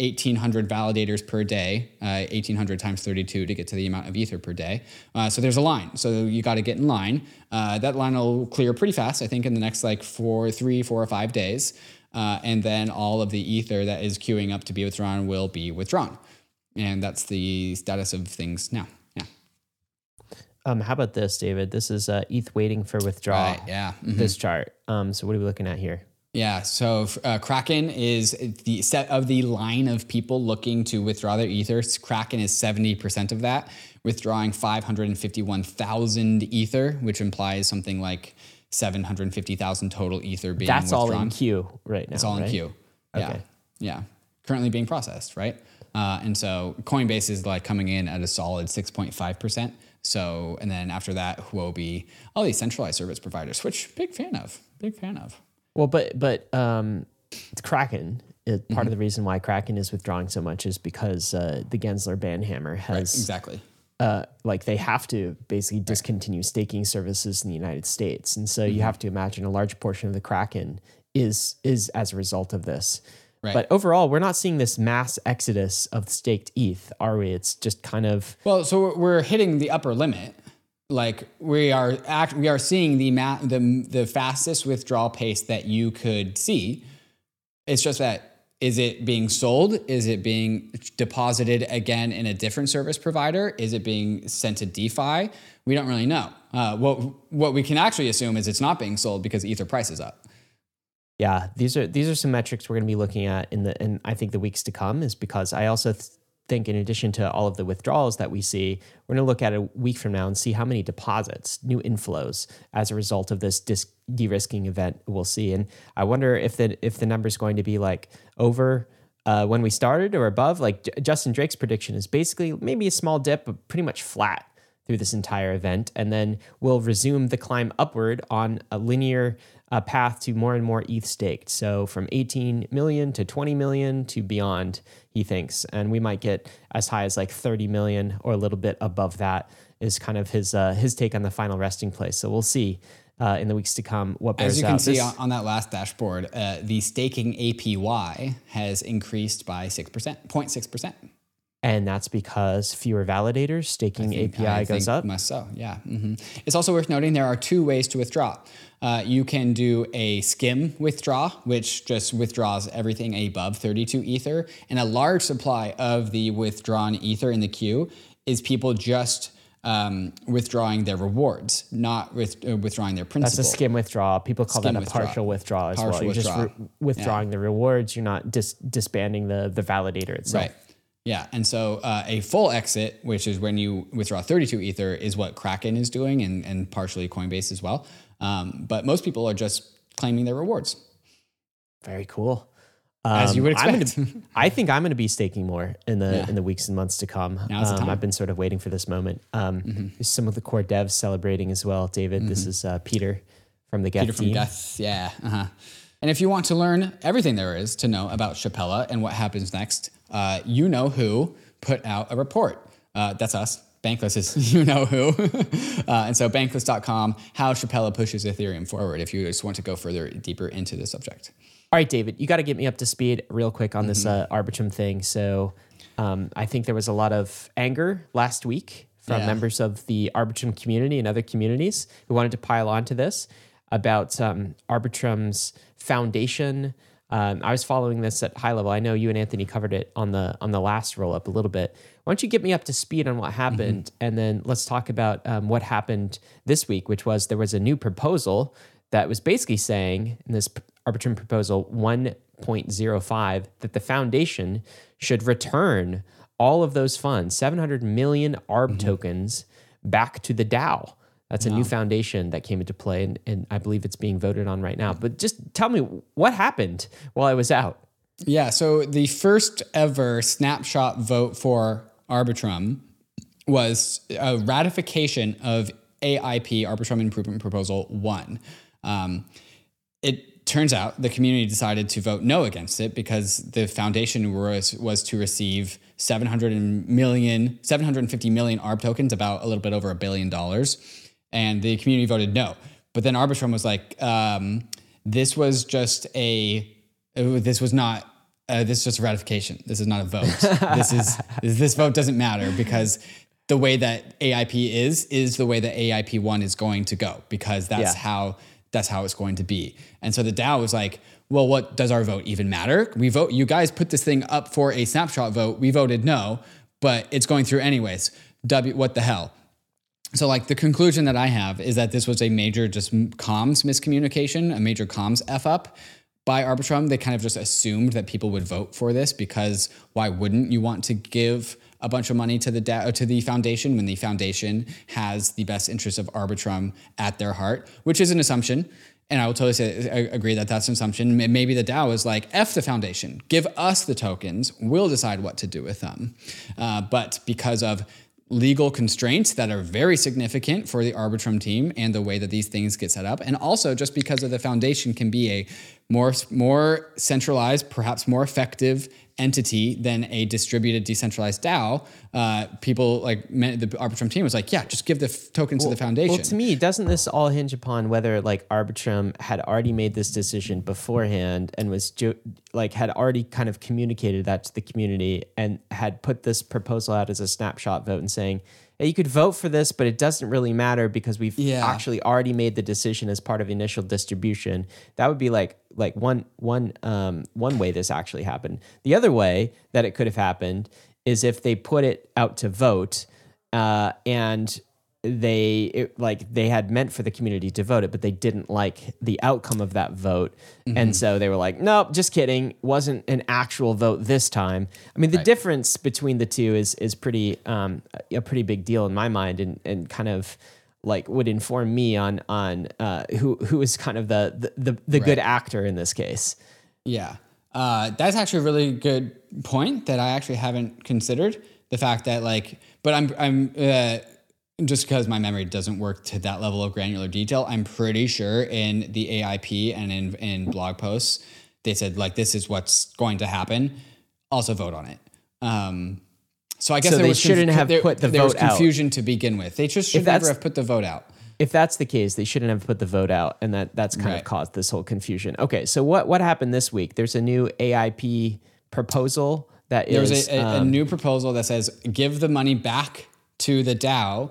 1800 validators per day, uh, 1800 times 32 to get to the amount of ether per day. Uh, so there's a line. So you got to get in line. Uh, that line will clear pretty fast, I think, in the next like four, three, four or five days. Uh, and then all of the ether that is queuing up to be withdrawn will be withdrawn. And that's the status of things now. Yeah. Um, how about this, David? This is uh, ETH waiting for withdrawal. Right. Yeah. Mhm. This chart. Um, so what are we looking at here? Yeah, so uh, Kraken is the set of the line of people looking to withdraw their ether. Kraken is 70% of that, withdrawing 551,000 ether, which implies something like 750,000 total ether being That's all withdrawn. in queue right now. It's all in right? queue. Yeah. Okay. Yeah. Currently being processed, right? Uh, and so Coinbase is like coming in at a solid 6.5%. So, and then after that, Huobi, all these centralized service providers, which big fan of, big fan of. Well, but but um, it's Kraken part Mm-hmm. of the reason why Kraken is withdrawing so much is because uh, the Gensler Banhammer has Exactly. Uh, like they have to basically discontinue staking services in the United States, and so Mm-hmm. you have to imagine a large portion of the Kraken is is as a result of this. Right. But overall, we're not seeing this mass exodus of staked ETH, are we? It's just kind of Well, so we're hitting the upper limit. Like we are act, we are seeing the ma- the the fastest withdrawal pace that you could see. It's just that is it being sold? Is it being deposited again in a different service provider? Is it being sent to DeFi? We don't really know. Uh, what what we can actually assume is it's not being sold because Ether price is up. Yeah, these are these are some metrics we're going to be looking at in the and I think the weeks to come is because I also th- think in addition to all of the withdrawals that we see, we're going to look at a week from now and see how many deposits, new inflows as a result of this dis- de-risking event we'll see. And I wonder if the if the number is going to be like over uh, when we started or above. Like J- Justin Drake's prediction is basically maybe a small dip, but pretty much flat through this entire event, and then we'll resume the climb upward on a linear uh, path to more and more ETH staked. So from 18 million to 20 million to beyond, he thinks, and we might get as high as like 30 million or a little bit above that. Is kind of his uh, his take on the final resting place. So we'll see uh, in the weeks to come what bears As you out. can see This- on, that last dashboard, uh, the staking APY has increased by six percent, 0.6 percent. And that's because fewer validators staking API I goes think up. Must so, yeah. hmm It's also worth noting there are two ways to withdraw. Uh, you can do a skim withdraw, which just withdraws everything above 32 Ether, and a large supply of the withdrawn Ether in the queue is people just um, withdrawing their rewards, not with, uh, withdrawing their principal. That's a skim withdrawal. People call Skim that a withdrawal. partial withdrawal as well. Partial You're just re- withdrawing the rewards. You're not dis- disbanding the the validator itself. Right. Yeah. And so uh, a full exit, which is when you withdraw 32 Ether, is what Kraken is doing and, and partially Coinbase as well. Um, but most people are just claiming their rewards. Very cool. As you would gonna- expect. (laughs) I think I'm going to be staking more in the Yeah. in the weeks and months to come. Now's the Um, time. Mm-hmm. I've been sort of waiting for this moment. Um, there's Some of the core devs celebrating as well. David, this is uh, Peter from the Geth Peter from team. Yeah. Uh-huh. And if you want to learn everything there is to know about Shapella and what happens next, uh, you know who put out a report. Uh, that's us. Bankless is (laughs) you know who. (laughs) uh, and so bankless.com, how Shapella pushes Ethereum forward if you just want to go further deeper into the subject. All right, David, you got to get me up to speed real quick on this Mm-hmm. uh, Arbitrum thing. So, um, I think there was a lot of anger last week from Yeah. members of the Arbitrum community and other communities who wanted to pile onto this about um, Arbitrum's foundation. Um, I was following this at high level. I know you and Anthony covered it on the on the last roll up a little bit. Why don't you get me up to speed on what happened, and then let's talk about um, what happened this week, which was there was a new proposal that was basically saying in this Arbitrum proposal 1.05 that the foundation should return all of those funds, 700 million ARB tokens, back to the DAO. That's a new foundation that came into play, and, and I believe it's being voted on right now. But just tell me what happened while I was out. Yeah, so the first ever snapshot vote for Arbitrum was a ratification of AIP, Arbitrum Improvement Proposal 1. Um, it turns out the community decided to vote no against it because the foundation was, was to receive 700 million, 750 million ARB tokens, about a little bit over a billion dollars. And the community voted no. But then Arbitrum was like, um, this was just a, uh, this was not, uh, this is just a ratification. This is not a vote. (laughs) this is, this vote doesn't matter because the way that AIP is, is the way that AIP one is going to go because that's Yeah. how that's how it's going to be. And so the DAO was like, well, what does our vote even matter? We vote, you guys put this thing up for a snapshot vote. We voted no, but it's going through anyways. W, what the hell? So, like, the conclusion that I have is that this was a major just comms miscommunication, a major comms F up by Arbitrum. They kind of just assumed that people would vote for this because why wouldn't you want to give a bunch of money to the da- to the foundation when the foundation has the best interest of Arbitrum at their heart, which is an assumption. And I will totally say, I agree that that's an assumption. Maybe the DAO is like, F the foundation, give us the tokens, we'll decide what to do with them. Uh, but because of legal constraints that are very significant for the Arbitrum team and the way that these things get set up, and also just because of the foundation can be a more more centralized, perhaps more effective entity than a distributed decentralized DAO, uh, people like the Arbitrum team was like, yeah, just give the f- tokens to the foundation. Well, to me, doesn't this all hinge upon whether like Arbitrum had already made this decision beforehand and was jo- like had already kind of communicated that to the community and had put this proposal out as a snapshot vote and saying, hey, you could vote for this, but it doesn't really matter because we've Yeah. actually already made the decision as part of initial distribution. That would be like like one one um, one way this actually happened. The other way that it could have happened is if they put it out to vote uh, and they it, like they had meant for the community to vote it, but they didn't like the outcome of that vote, and so they were like, "Nope, just kidding. Wasn't an actual vote this time." I mean, the difference between the two is is pretty um, a pretty big deal in my mind, and and kind of like would inform me on on uh, who who is kind of the the the, the good actor in this case. Yeah. Uh, that's actually a really good point that I actually haven't considered. The fact that like, but I'm I'm uh, just because my memory doesn't work to that level of granular detail. I'm pretty sure in the AIP and in in blog posts they said like this is what's going to happen. Also vote on it. Um, so I guess So there they shouldn't have there, put the there was vote out. confusion to begin with. They just should never have put the vote out. if that's the case, they shouldn't have put the vote out, and that that's kind Right. of caused this whole confusion. Okay, so what what happened this week? There's a new AIP proposal that there's was is a, a, a um, new proposal that says give the money back to the DAO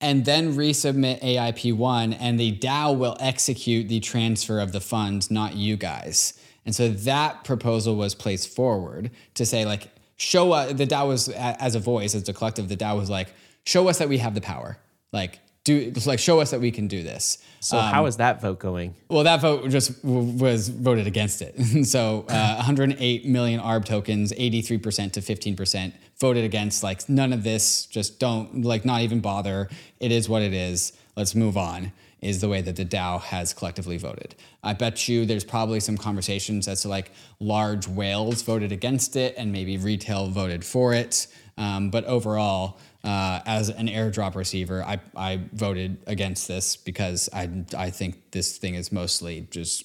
and then resubmit AIP1, and the DAO will execute the transfer of the funds, not you guys. And so that proposal was placed forward to say, like, show us, the DAO was, as a voice, as a collective, the DAO was like, show us that we have the power. Like, do, like, show us that we can do this. so how is that vote going? Well, that vote just w- was voted against it. (laughs) so uh, 108 million ARB tokens, 83% to 15% voted against. Like none of this. Just don't like not even bother. It is what it is. Let's move on. Is the way that the DAO has collectively voted. I bet you there's probably some conversations as to like large whales voted against it and maybe retail voted for it. Um, but overall, uh, as an airdrop receiver, I, I voted against this because I, I think this thing is mostly just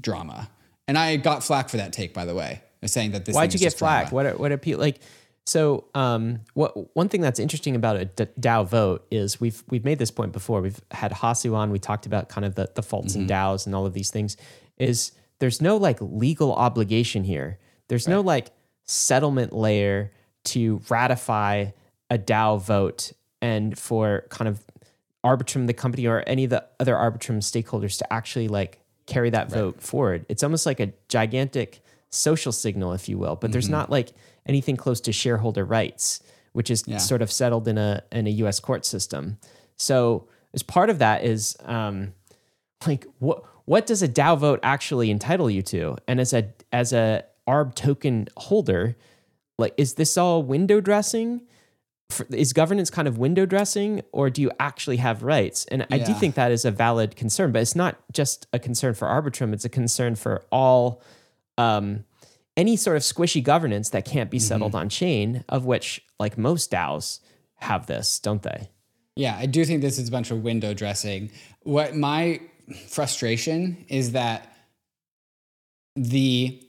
drama. And I got flack for that take, by the way, saying that this. Why'd you get just drama. flack? What are, what are people like? So, um, what one thing that's interesting about a DAO vote is we've we've made this point before. We've had Hasu on. We talked about kind of the the faults in DAOs and all of these things. Is there's no like legal obligation here. There's no like settlement layer to ratify a DAO vote and for kind of Arbitrum, the company, or any of the other Arbitrum stakeholders to actually like carry that vote forward. It's almost like a gigantic social signal, if you will, but there's not like anything close to shareholder rights, which is sort of settled in a in a U.S. court system. So as part of that is um, like what what does a DAO vote actually entitle you to? And as a as a ARB token holder, like is this all window dressing? For, is governance kind of window dressing, or do you actually have rights? And I do think that is a valid concern, but it's not just a concern for Arbitrum; it's a concern for all um, any sort of squishy governance that can't be mm-hmm. settled on chain. Of which, like most DAOs, have this, don't they? Yeah, I do think this is a bunch of window dressing. What my frustration is that the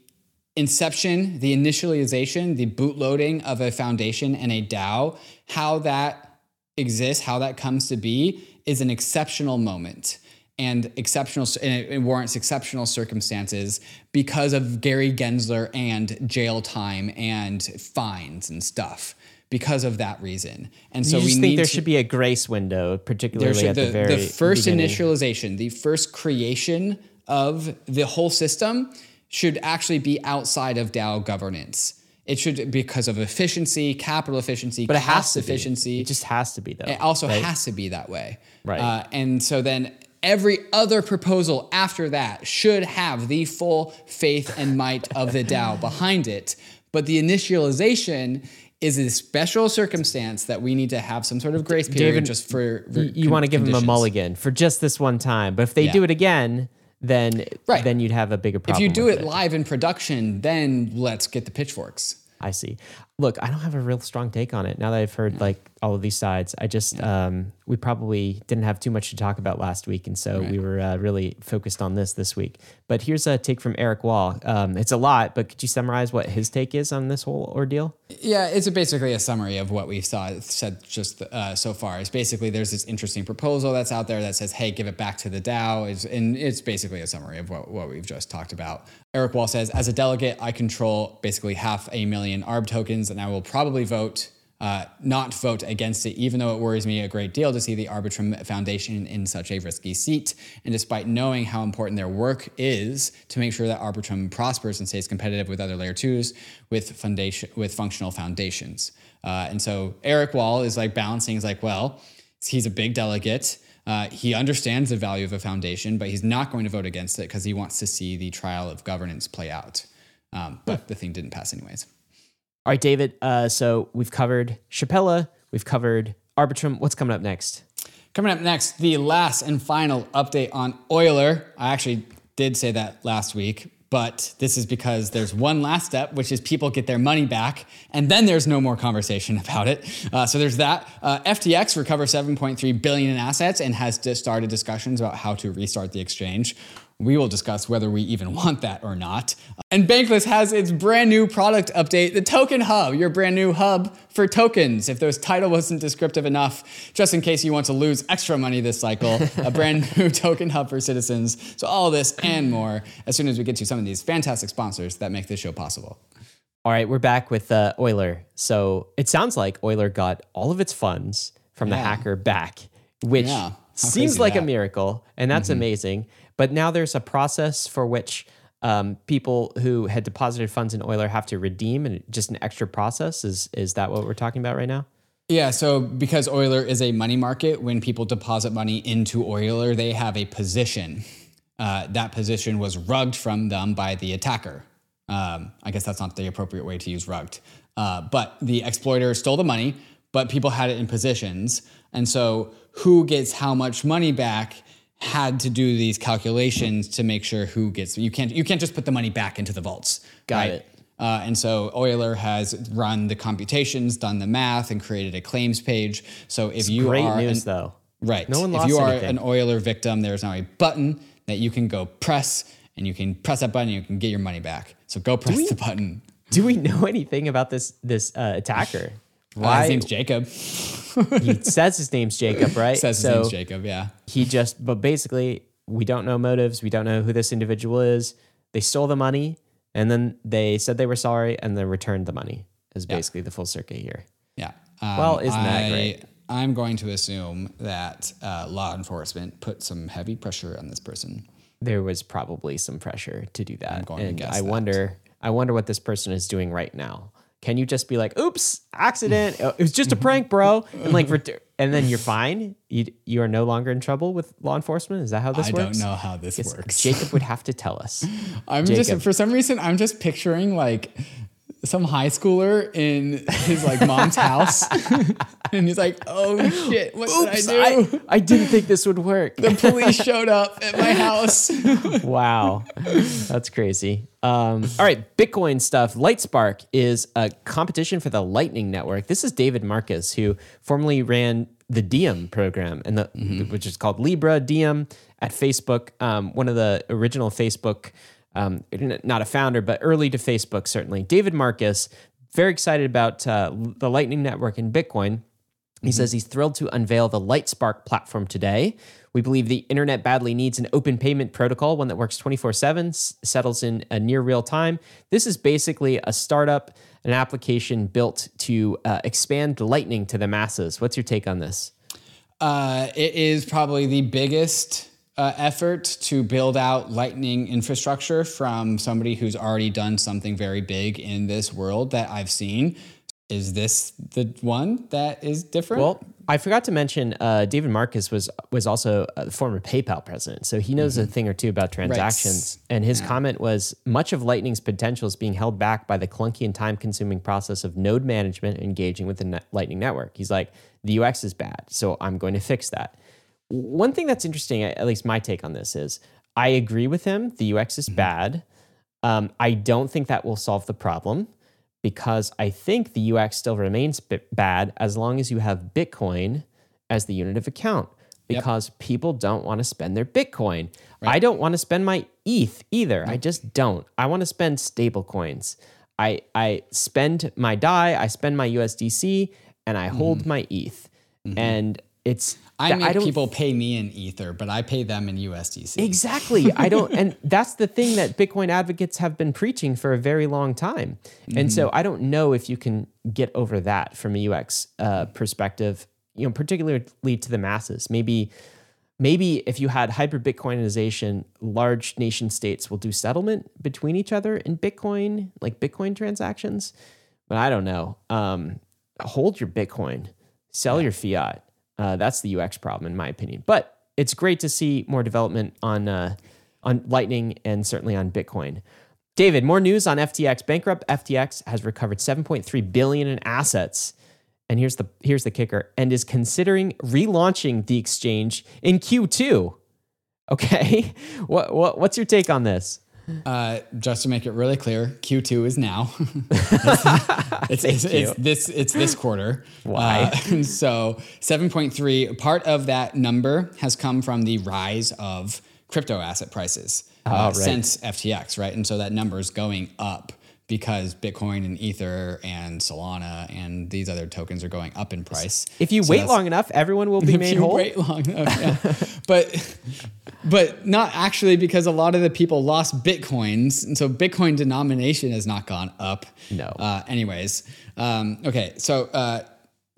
inception, the initialization, the bootloading of a foundation and a DAO, how that exists, how that comes to be, is an exceptional moment and exceptional and it, warrants exceptional circumstances because of Gary Gensler and jail time and fines and stuff because of that reason. And so you we think there to- should be a grace window, particularly should- at the, the, very the first beginning. initialization, the first creation of the whole system should actually be outside of DAO governance. It should because of efficiency, capital efficiency, but it has cost to efficiency. Be. It just has to be though. It also right? has to be that way. Right. Uh, and so then every other proposal after that should have the full faith and might of the DAO behind it. But the initialization is a special circumstance that we need to have some sort of grace period David, just for, for you, you want to give them a mulligan for just this one time, but if they Yeah. do it again, then Right. then you'd have a bigger problem. If you do with it live in production, then let's get the pitchforks. I see. Look, I don't have a real strong take on it now that I've heard like all of these sides. I just um, we probably didn't have too much to talk about last week, and so we were uh, really focused on this this week. But here's a take from Eric Wall. Um, it's a lot, but could you summarize what his take is on this whole ordeal? Yeah, it's a basically a summary of what we saw said just uh, so far. It's basically there's this interesting proposal that's out there that says, "Hey, give it back to the DAO," it's, and it's basically a summary of what, what we've just talked about. Eric Wall says, "As a delegate, I control basically half a million ARB tokens, and I will probably vote." Uh, not vote against it, even though it worries me a great deal to see the Arbitrum Foundation in such a risky seat. And despite knowing how important their work is to make sure that Arbitrum prospers and stays competitive with other layer twos with foundation with functional foundations. Uh, and so Eric Wall is like balancing. He's like, well, he's a big delegate. Uh, he understands the value of a foundation, but he's not going to vote against it because he wants to see the trial of governance play out. Um, but the thing didn't pass anyways. All right, David. Uh, so we've covered Shapella, we've covered Arbitrum. What's coming up next? Coming up next, the last and final update on Euler. I actually did say that last week, but this is because there's one last step, which is people get their money back, and then there's no more conversation (laughs) about it. Uh, so there's that. Uh, FTX recovers 7.3 billion in assets and has just started discussions about how to restart the exchange. We will discuss whether we even (laughs) want that or not. And Bankless has its brand new product update, the Token Hub, your brand new hub for tokens. If those title wasn't descriptive enough, just in case you want to lose extra money this cycle, (laughs) a brand new (laughs) token hub for citizens. So all this and more as soon as we get to some of these fantastic sponsors that make this show possible. All right, we're back with uh, Euler. So it sounds like Euler got all of its funds from the hacker back, which Yeah. Seems like a that? Mm-hmm. miracle, and that's amazing. But now there's a process for which um, people who had deposited funds in Euler have to redeem, and just an extra process. Is is that what we're talking about right now? Yeah, so because Euler is a money market, when people deposit money into Euler, they have a position. Uh, that position was rugged from them by the attacker. Um, I guess that's not the appropriate way to use rugged. Uh, but the exploiter stole the money, but people had it in positions. And so who gets how much money back had to do these calculations to make sure who gets you can't you can't just put the money back into the vaults. Got right? it. Uh, and so Euler has run the computations, done the math, and created a claims page. So if you Great are news, an- though. right, No one if you are anything. an Euler victim, there's now a button that you can go press, and you can press that button, and you can get your money back. So go press the button. (laughs) Do we know anything about this this uh, attacker? Uh, his name's Jacob. he (laughs) says his name's Jacob, right? Says his so name's Jacob. Yeah. he just, but basically, we don't know motives. We don't know who this individual is. They stole the money, and then they said they were sorry, and then returned the money. Is basically the full circuit here. Yeah. Um, Well, isn't that I- great? I'm going to assume that uh, law enforcement put some heavy pressure on this person. There was probably some pressure to do that, I'm going to and guess I that. wonder, I wonder what this person is doing right now. Can you just be like, "Oops, accident. (laughs) It was just a prank, bro," and like, and then you're fine. You you are no longer in trouble with law enforcement. Is that how this I works? I don't know how this works. Jacob would have to tell us. (laughs) I'm Jacob. just for some reason I'm just picturing like some high schooler in his like mom's (laughs) house, (laughs) and he's like, "Oh shit, what Oops, did I do?" I, I didn't think this would work. the police (laughs) showed up at my house. wow, that's crazy. Um, all right, Bitcoin stuff. Lightspark is a competition for the Lightning Network. This is David Marcus, who formerly ran the Diem program, and the which is called Libra Diem at Facebook. Um, one of the original Facebook, um, not a founder, but early to Facebook certainly. David Marcus, very excited about uh, the Lightning Network and Bitcoin. He says he's thrilled to unveil the Lightspark platform today. We believe the internet badly needs an open payment protocol, one that works 24 7, settles in a near real time. This is basically a startup, an application built to uh, expand Lightning to the masses. What's your take on this? Uh, it is probably the biggest uh, effort to build out Lightning infrastructure from somebody who's already done something very big in this world that I've seen. Is this the one that is different? Well, I forgot to mention uh, David Marcus was was also a former PayPal president, so he knows a thing or two about transactions. And his comment was much of Lightning's potential is being held back by the clunky and time consuming process of node management engaging with the Lightning network. He's like, the UX is bad, so I'm going to fix that. One thing that's interesting, at least my take on this is, I agree with him. The UX is mm-hmm. bad. Um, I don't think that will solve the problem. because I think the UX still remains b- bad as long as you have Bitcoin as the unit of account because people don't want to spend their Bitcoin. I don't want to spend my ETH either. I just don't. I want to spend stable coins. I, I spend my DAI, I spend my USDC, and I hold mm-hmm. my ETH. Mm-hmm. And it's I make don't people pay me in Ether, but I pay them in USDC. Exactly. I don't, and (laughs) that's the thing that Bitcoin advocates have been preaching for a very long time. And so I don't know if you can get over that from a UX uh, perspective, you know, particularly to the masses. Maybe, maybe if you had hyper Bitcoinization, large nation states will do settlement between each other in Bitcoin, like Bitcoin transactions. But I don't know. Um, hold your Bitcoin, sell your fiat. Uh, that's the UX problem, in my opinion. But it's great to see more development on uh, on Lightning and certainly on Bitcoin. David, more news on FTX. Bankrupt FTX has recovered 7.3 billion in assets. And here's the here's the kicker and is considering relaunching the exchange in Q2. Okay. (laughs) What, what what's your take on this? Uh, just to make it really clear, Q2 is now. (laughs) it's, it's, it's this it's this quarter. Why? Uh, (laughs) so 7.3. Part of that number has come from the rise of crypto asset prices uh, Oh, right. since FTX, right? And so that number is going up because Bitcoin and Ether and Solana and these other tokens are going up in price. If you So wait long enough, everyone will (laughs) be if made you whole. wait long enough, yeah. but but not actually because a lot of the people lost bitcoins, and so Bitcoin denomination has not gone up. No. Uh, anyways, um, okay, so uh,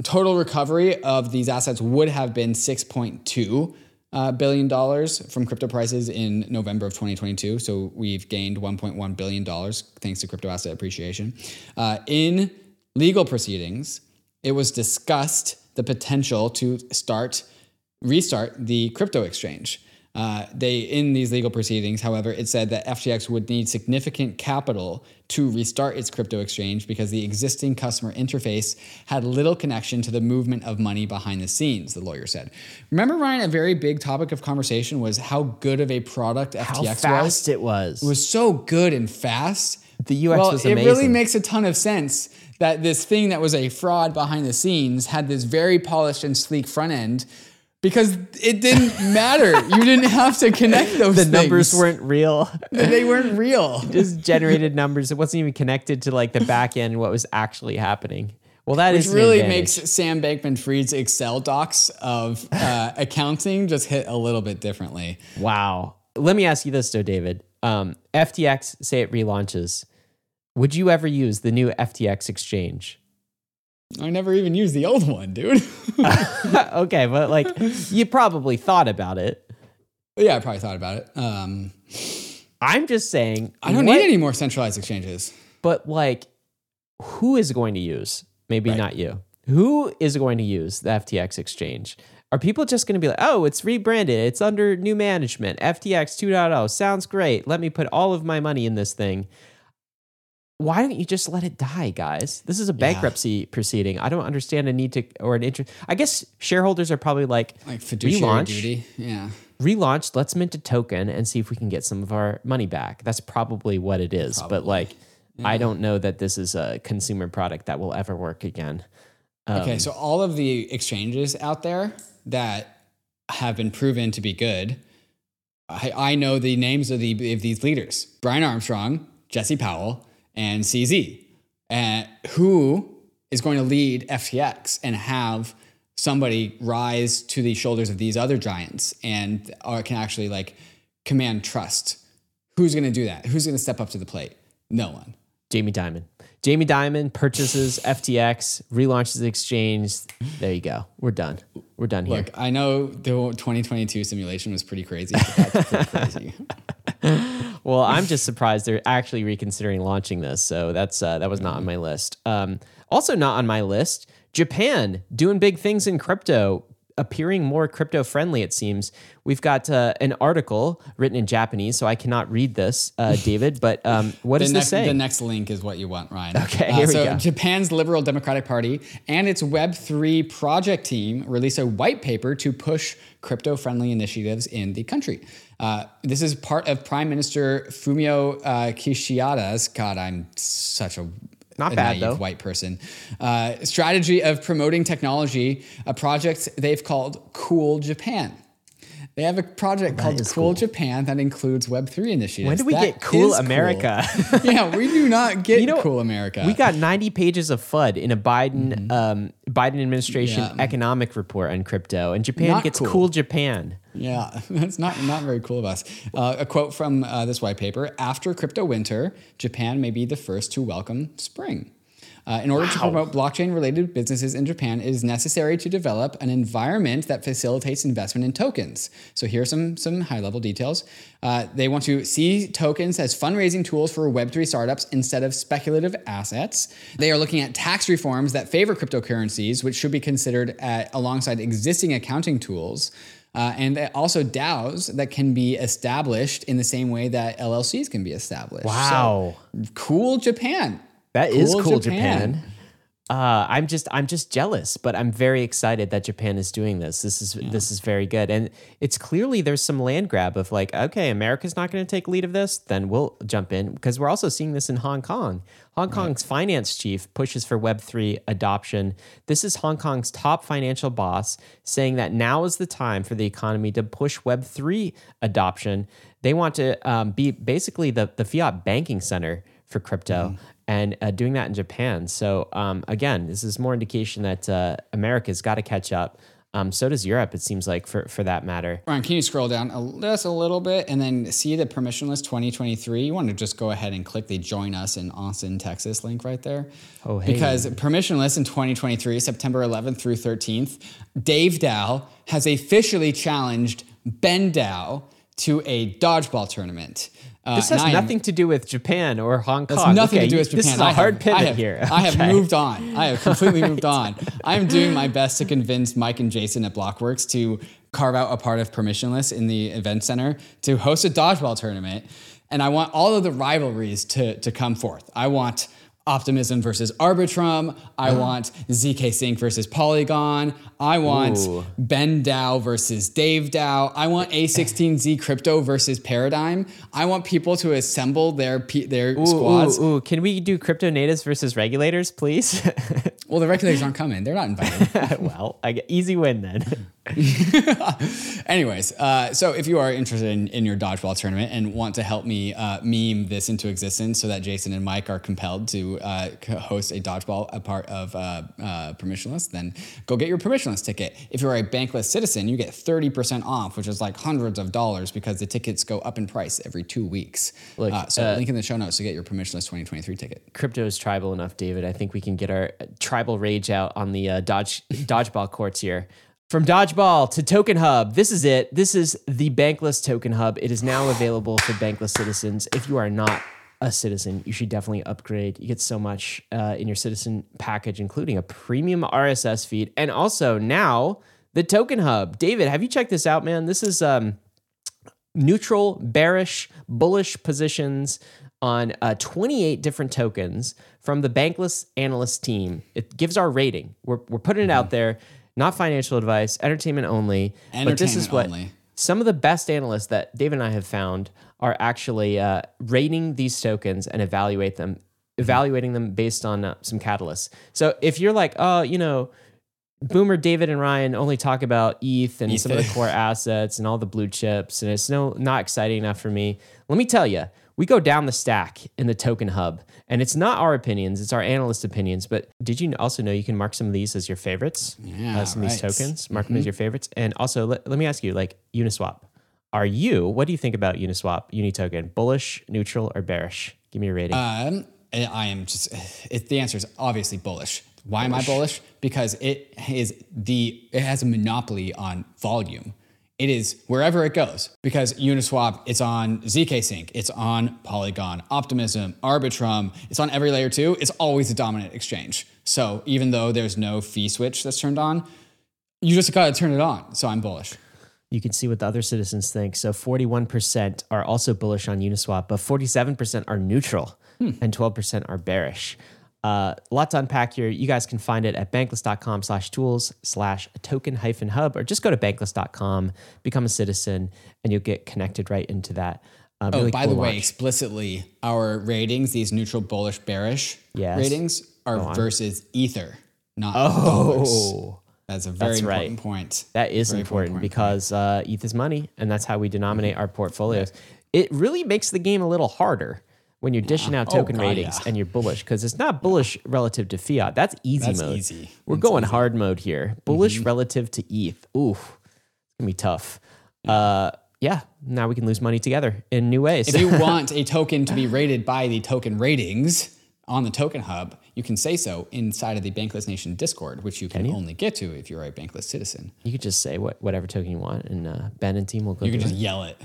total recovery of these assets would have been six point two. Uh, billion dollars from crypto prices in November of 2022. So we've gained 1.1 billion dollars thanks to crypto asset appreciation. Uh, in legal proceedings, it was discussed the potential to start restart the crypto exchange. Uh, they in these legal proceedings, however, it said that FTX would need significant capital to restart its crypto exchange because the existing customer interface had little connection to the movement of money behind the scenes. The lawyer said. Remember, Ryan, a very big topic of conversation was how good of a product FTX How was. fast it was. It was so good and fast. The UX well, was it really makes a ton of sense that this thing that was a fraud behind the scenes had this very polished and sleek front end because it didn't (laughs) matter. You didn't have to connect those the things. numbers weren't real. they weren't real. Just generated numbers. It wasn't even connected to like the back end what was actually happening. Well, that Which is really makes Sam Bankman Fried's Excel docs of uh, accounting just hit a little bit differently. Wow. Let me ask you this, though, David. Um, FTX, say it relaunches. Would you ever use the new FTX exchange? I never even used the old one, dude. (laughs) okay, but like you probably thought about it. yeah, I probably thought about it. Um, I'm just saying. I don't what- need any more centralized exchanges. But like, who is going to use? Maybe not you. Who is going to use the FTX exchange? Are people just going to be like, oh, it's rebranded, it's under new management, FTX 2.0, sounds great. Let me put all of my money in this thing. Why don't you just let it die, guys? This is a bankruptcy proceeding. I don't understand a need to or an interest. I guess shareholders are probably like, Like fiduciary relaunch, duty. Yeah. relaunch, let's mint a token and see if we can get some of our money back. That's probably what it is. But like, I don't know that this is a consumer product that will ever work again. Okay, Um, so all of the exchanges out there that have been proven to be good, I, I know the names of the of these leaders: Brian Armstrong, Jesse Powell, and CZ. And uh, who is going to lead FTX and have somebody rise to the shoulders of these other giants and or can actually like command trust? Who's going to do that? Who's going to step up to the plate? No one. Jamie Dimon. Jamie Dimon purchases FTX, relaunches the exchange. There you go. We're done. We're done here. Look, I know the 2022 simulation was pretty crazy. pretty crazy. (laughs) Well, I'm just surprised they're actually reconsidering launching this. So that's uh, that was not on my list. Um, also not on my list. Japan doing big things in crypto, appearing more crypto friendly. It seems we've got uh, an article written in Japanese, so I cannot read this, uh, (laughs) David. But um, what does this say? the next link is what you want, Ryan. Okay, here we so go. Japan's Liberal Democratic Party and its Web3 project team released a white paper to push crypto-friendly initiatives in the country. Uh, this is part of Prime Minister Fumio uh, Kishida's. God, I'm such a Not a bad, naive though. white person. Uh, strategy of promoting technology, a project they've called Cool Japan. They have a project called Cool, cool. Japan that includes Web3 initiatives. When do we That get Cool America? (laughs) yeah, we do not (laughs) get You know, Cool America. We got 90 pages of FUD in a Biden um, Biden administration Mm-hmm. Yeah. economic report on crypto, and Japan Not gets cool. cool. Japan. Yeah, (laughs) that's not not very cool of us. Uh, a quote from uh, this white paper: After crypto winter, Japan may be the first to welcome spring. Uh, in order to promote blockchain-related businesses in Japan, it is necessary to develop an environment that facilitates investment in tokens. So here are some some high-level details. Uh, they want to see tokens as fundraising tools for Web3 startups instead of speculative assets. They are looking at tax reforms that favor cryptocurrencies, which should be considered at, alongside existing accounting tools. Uh, and also DAOs that can be established in the same way that LLCs can be established. Wow. So, cool Japan. That is Cool cool, Japan. Japan. Uh, I'm just I'm just jealous, but I'm very excited that Japan is doing this. This is this is very good, and it's clearly there's some land grab of like, okay, America's not going to take lead of this, then we'll jump in because we're also seeing this in Hong Kong. Hong Kong's finance chief pushes for Web three adoption. This is Hong Kong's top financial boss saying that now is the time for the economy to push Web three adoption. They want to um, be basically the the fiat banking center for crypto and uh, doing that in Japan. So um, again, this is more indication that uh, America's got to catch up. Um, so does Europe, it seems like, for for that matter. Ryan, can you scroll down a, just a little bit and then see the permissionless 2023? You want to just go ahead and click the join us in Austin, Texas link right there. Oh, hey. Because permissionless in 2023, September 11th through 13th, Dave Dow has officially challenged Ben Dow to a dodgeball tournament. Uh, This has I am- nothing to do with Japan or Hong Kong. This has nothing Okay, to do with Japan. This is a I hard have, pivot I have, here. I have moved on. I have completely moved (laughs) on. I am doing my best to convince Mike and Jason at Blockworks to carve out a part of permissionless in the event center to host a dodgeball tournament. And I want all of the rivalries to, to come forth. I want Optimism versus Arbitrum. I want ZK Sync versus Polygon. I want Ooh. Ben Dow versus Dave Dow. I want A16Z Crypto versus Paradigm. I want people to assemble their their Ooh, squads. ooh, ooh. Can we do crypto natives versus regulators, please? (laughs) Well, the regulators aren't coming. They're not invited. (laughs) well, I get easy win then. (laughs) (laughs) Anyways, uh, so if you are interested in, in your dodgeball tournament and want to help me uh, meme this into existence so that Jason and Mike are compelled to uh, host a dodgeball a part of uh, uh, permissionless, then go get your permissionless ticket. If you're a bankless citizen, you get 30% off, which is like hundreds of dollars because the tickets go up in price every two weeks. Look, uh, so link in the show notes to get your permissionless 2023 ticket. crypto is tribal enough, David. I think we can get our tribal rage out on the uh, dodge (laughs) dodgeball courts here. From Dodgeball to Token Hub, this is it. This is the Bankless Token Hub. It is now available for bankless citizens. If you are not a citizen, you should definitely upgrade. You get so much uh, in your citizen package, including a premium RSS feed, and also now the Token Hub. David, have you checked this out, man? This is um, neutral, bearish, bullish positions on uh, 28 different tokens from the Bankless analyst team. It gives our rating. We're, we're putting it out there, not financial advice, entertainment only. but this is Entertainment what only. some of the best analysts that Dave and I have found are actually uh, rating these tokens and evaluate them, evaluating them based on uh, some catalysts. So if you're like, oh, you know, Boomer, David, and Ryan only talk about ETH and some of the core assets and all the blue chips, and it's no not exciting enough for me. Let me tell you, we go down the stack in the token hub, and it's not our opinions; it's our analyst opinions. But did you also know you can mark some of these as your favorites? Yeah, uh, some of these right. Mm-hmm. tokens, mark them as your favorites. And also, let, let me ask you, like Uniswap, are you? What do you think about Uniswap, Uni token? Bullish, neutral, or bearish? Give me a rating. Um, I am just. It, the answer is obviously bullish. Why am I bullish? Because it is the it has a monopoly on volume. It is wherever it goes. Because Uniswap, it's on zk Sync, it's on Polygon, Optimism, Arbitrum, it's on every layer two. It's always a dominant exchange. So even though there's no fee switch that's turned on, you just gotta turn it on. So I'm bullish. you can see what the other citizens think. So 41% are also bullish on Uniswap, but 47% are neutral hmm. and 12% are bearish. Uh, lot to unpack here. You guys can find it at bankless.com slash tools slash token hyphen hub, or just go to bankless.com, become a citizen, and you'll get connected right into that. Uh, Oh, really by cool the way, launch. explicitly, our ratings, these neutral, bullish, bearish Yes. ratings, are versus Ether, not Oh. dollars. That's a very That's right. important point. That is Very important point. because uh, ETH is money, and that's how we denominate Mm-hmm. our portfolios. It really makes the game a little harder when you're dishing out Oh, token God, ratings yeah. and you're bullish because it's not bullish relative to fiat. That's easy That's mode. easy. We're That's going easy. hard mode here. Bullish relative to ETH. Oof, it's gonna be tough. Uh, yeah. Now we can lose money together in new ways. If you (laughs) want a token to be rated by the token ratings on the Token Hub, you can say so inside of the Bankless Nation Discord, which you can only get to if you're a Bankless citizen. you could just say what whatever token you want, and uh, Ben and team will go. You can just yell it.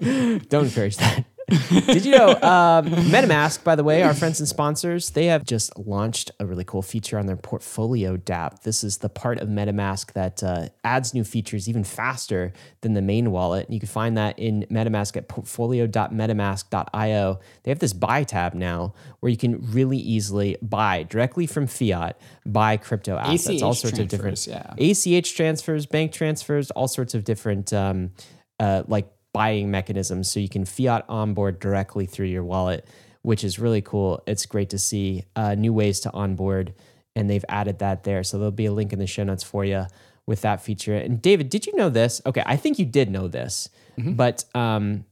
it. (laughs) Don't encourage that. (laughs) Did you know um, MetaMask, by the way, our friends and sponsors, they have just launched a really cool feature on their portfolio dApp. This is the part of MetaMask that uh, adds new features even faster than the main wallet. And you can find that in MetaMask at portfolio.metamask.io. They have this buy tab now where you can really easily buy directly from fiat, buy crypto assets, all sorts of different transfers, ACH transfers, bank transfers, all sorts of different um, uh, like buying mechanisms. So you can fiat onboard directly through your wallet, which is really cool. It's great to see uh, new ways to onboard, and they've added that there. So there'll be a link in the show notes for you with that feature. And David, did you know this? Okay, I think you did know this, but um,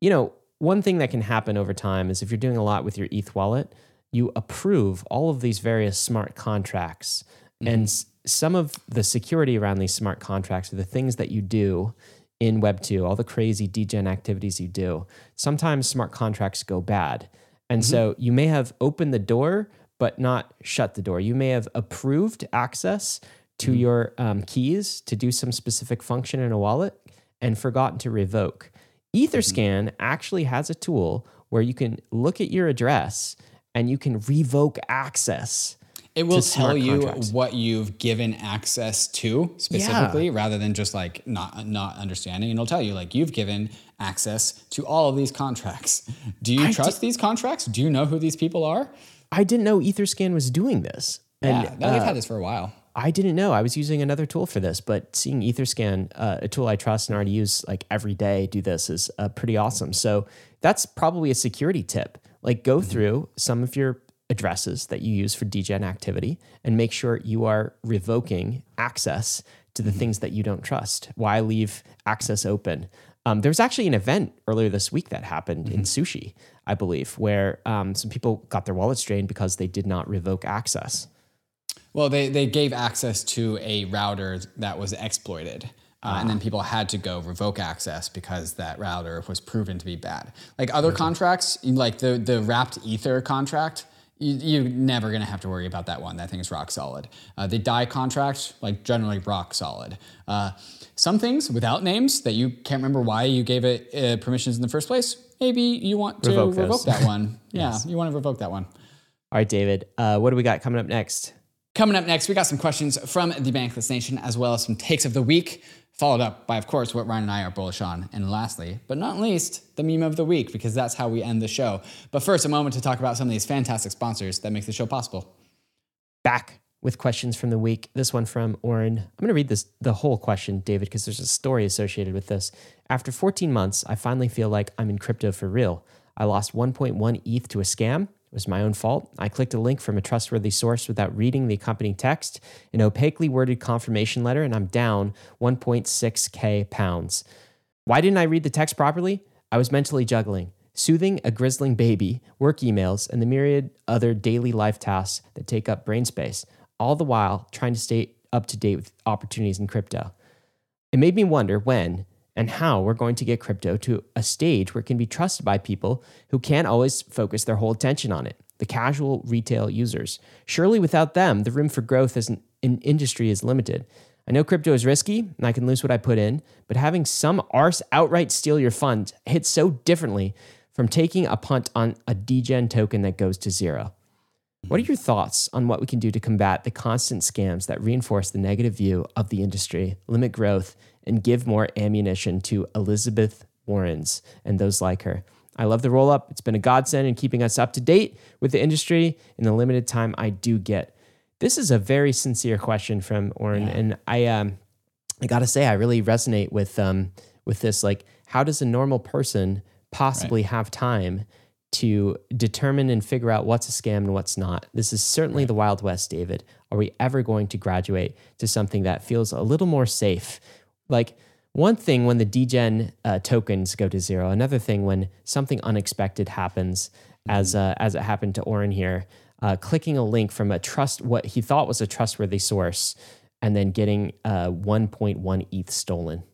you know, one thing that can happen over time is if you're doing a lot with your ETH wallet, you approve all of these various smart contracts. And s- some of the security around these smart contracts are the things that you do in Web2, all the crazy degen activities you do. Sometimes smart contracts go bad. And mm-hmm. so you may have opened the door, but not shut the door. You may have approved access to mm-hmm. your um, keys to do some specific function in a wallet and forgotten to revoke. Mm-hmm. Etherscan actually has a tool where you can look at your address and you can revoke access. It will tell you contracts. what you've given access to specifically, rather than just like not not understanding. And it'll tell you like you've given access to all of these contracts. Do you trust these contracts? Do you know who these people are? I didn't know Etherscan was doing this. And yeah, no, they've had this for a while. I didn't know. I was using another tool for this, but seeing Etherscan, uh, a tool I trust and already use like every day, do this is uh, pretty awesome. So that's probably a security tip. Like go through some of your addresses that you use for degen activity and make sure you are revoking access to the things that you don't trust. Why leave access open? Um, there was actually an event earlier this week that happened in sushi, I believe, where um, some people got their wallets drained because they did not revoke access. Well, they, they gave access to a router that was exploited. Uh, And then people had to go revoke access because that router was proven to be bad. Like other contracts, like the, the wrapped ether contract, you, you're never going to have to worry about that one. That thing is rock solid. Uh, the Dai contract, like generally rock solid. Uh, some things without names that you can't remember why you gave it uh, permissions in the first place, maybe you want to Revoke revoke, that one. (laughs) Yeah, you want to revoke that one. All right, David, uh, what do we got coming up next? Coming up next, we got some questions from the Bankless Nation, as well as some takes of the week, followed up by, of course, what Ryan and I are bullish on. And lastly, but not least, the meme of the week, because that's how we end the show. But first, a moment to talk about some of these fantastic sponsors that make the show possible. Back with questions from the week. This one from Oren. I'm going to read this the whole question, David, because there's a story associated with this. After 14 months, I finally feel like I'm in crypto for real. I lost 1.1 ETH to a scam. Was my own fault. I clicked a link from a trustworthy source without reading the accompanying text, an opaquely worded confirmation letter, and I'm down 1.6k pounds. Why didn't I read the text properly? I was mentally juggling, soothing a grizzling baby, work emails, and the myriad other daily life tasks that take up brain space, all the while trying to stay up to date with opportunities in crypto. It made me wonder when and how we're going to get crypto to a stage where it can be trusted by people who can't always focus their whole attention on it, the casual retail users. Surely without them, the room for growth as an, industry is limited. I know crypto is risky and I can lose what I put in, but having some arse outright steal your funds hits so differently from taking a punt on a degen token that goes to zero. What are your thoughts on what we can do to combat the constant scams that reinforce the negative view of the industry, limit growth, and give more ammunition to Elizabeth Warrens and those like her? I love the roll up. It's been a godsend in keeping us up to date with the industry in the limited time I do get. This is a very sincere question from Oren, and I um, I gotta say I really resonate with um, with this. Like, how does a normal person possibly have time to determine and figure out what's a scam and what's not? This is certainly the Wild West, David. Are we ever going to graduate to something that feels a little more safe? Like, one thing when the degen uh, tokens go to zero, another thing when something unexpected happens, as uh, as it happened to Oren here, uh, clicking a link from a trust what he thought was a trustworthy source, and then getting uh, 1.1 ETH stolen.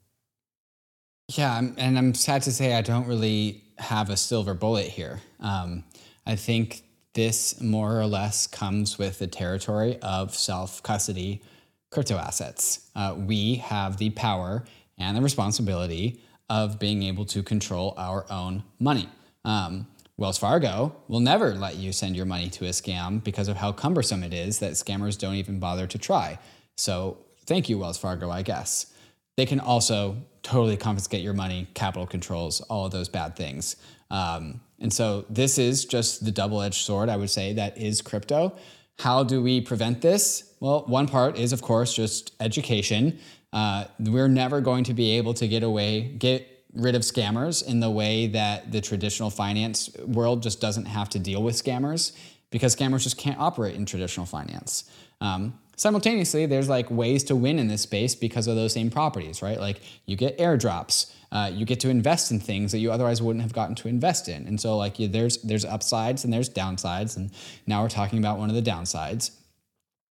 Yeah, and I'm sad to say I don't really have a silver bullet here. Um, I think this more or less comes with the territory of self custody crypto assets. Uh, we have the power and the responsibility of being able to control our own money. Um, Wells Fargo will never let you send your money to a scam because of how cumbersome it is that scammers don't even bother to try. So, thank you, Wells Fargo, I guess. They can also totally confiscate your money, capital controls, all of those bad things. Um, and so this is just the double edged sword, I would say, that is crypto. How do we prevent this? Well, one part is, of course, just education. Uh, we're never going to be able to get away, get rid of scammers in the way that the traditional finance world just doesn't have to deal with scammers because scammers just can't operate in traditional finance. Um, simultaneously, there's like ways to win in this space because of those same properties, right? Like you get airdrops, uh, you get to invest in things that you otherwise wouldn't have gotten to invest in, and so like you, there's there's upsides and there's downsides, and now we're talking about one of the downsides.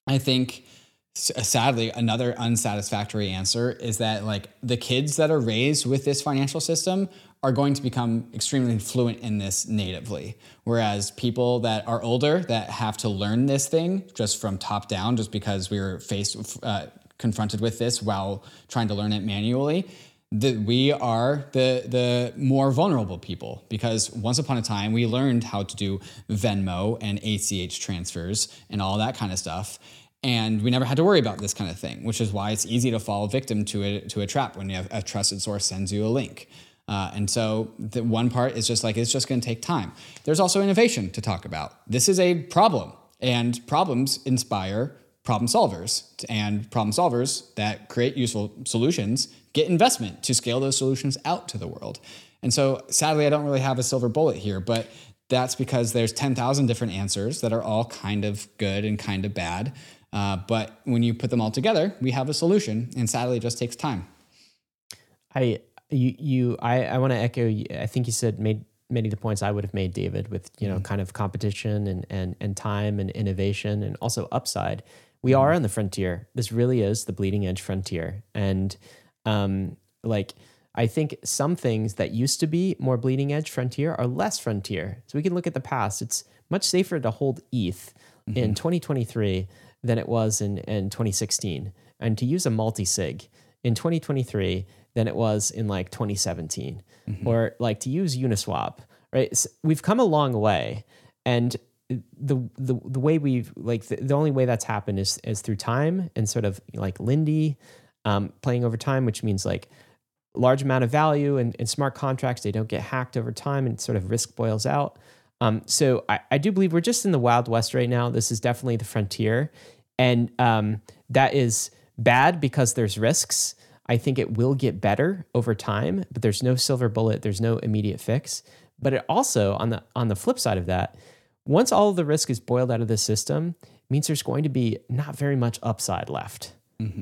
I think sadly another unsatisfactory answer is that like the kids that are raised with this financial system are going to become extremely fluent in this natively. Whereas people that are older that have to learn this thing just from top down just because we were faced uh, confronted with this while trying to learn it manually that we are the the more vulnerable people. Because once upon a time we learned how to do Venmo and ACH transfers and all that kind of stuff. And we never had to worry about this kind of thing which is why it's easy to fall victim to a to a trap when a trusted source sends you a link uh, and so the one part is just like it's just going to take time there's also innovation to talk about this is a problem and problems inspire problem solvers and problem solvers that create useful solutions get investment to scale those solutions out to the world. And so sadly, I don't really have a silver bullet here, but that's because there's 10,000 different answers that are all kind of good and kind of bad. Uh, but when you put them all together, we have a solution, and sadly, it just takes time. I you you I I want to echo. I think you said made many of the points I would have made, David, with you know mm-hmm. kind of competition and and and time and innovation and also upside. We mm-hmm. are on the frontier. This really is the bleeding edge frontier, and um, like I think some things that used to be more bleeding edge frontier are less frontier. So we can look at the past. It's much safer to hold ETH in mm-hmm. 2023 than it was in in 2016, and to use a multi sig in 2023 than it was in like 2017 or like to use uniswap right? S- we've come a long way and the the, the way we've like the, the only way that's happened is is through time and sort of like lindy um, playing over time which means like large amount of value and, and smart contracts they don't get hacked over time and sort of risk boils out. Um, so I, I do believe we're just in the wild west right now. This is definitely the frontier and um, that is bad because there's risks I think it will get better over time, but there's no silver bullet, there's no immediate fix. But it also on the on the flip side of that, once all of the risk is boiled out of the system, means there's going to be not very much upside left.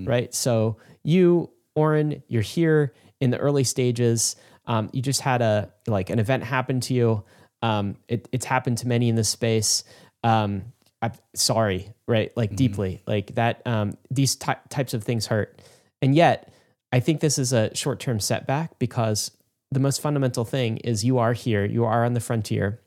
Right? So you, Oren, you're here in the early stages. Um, you just had a like an event happen to you. Um, it, it's happened to many in this space. Um, I'm sorry, right? Like deeply, like that. Um, these ty- types of things hurt, and yet I think this is a short term setback because the most fundamental thing is you are here, you are on the frontier.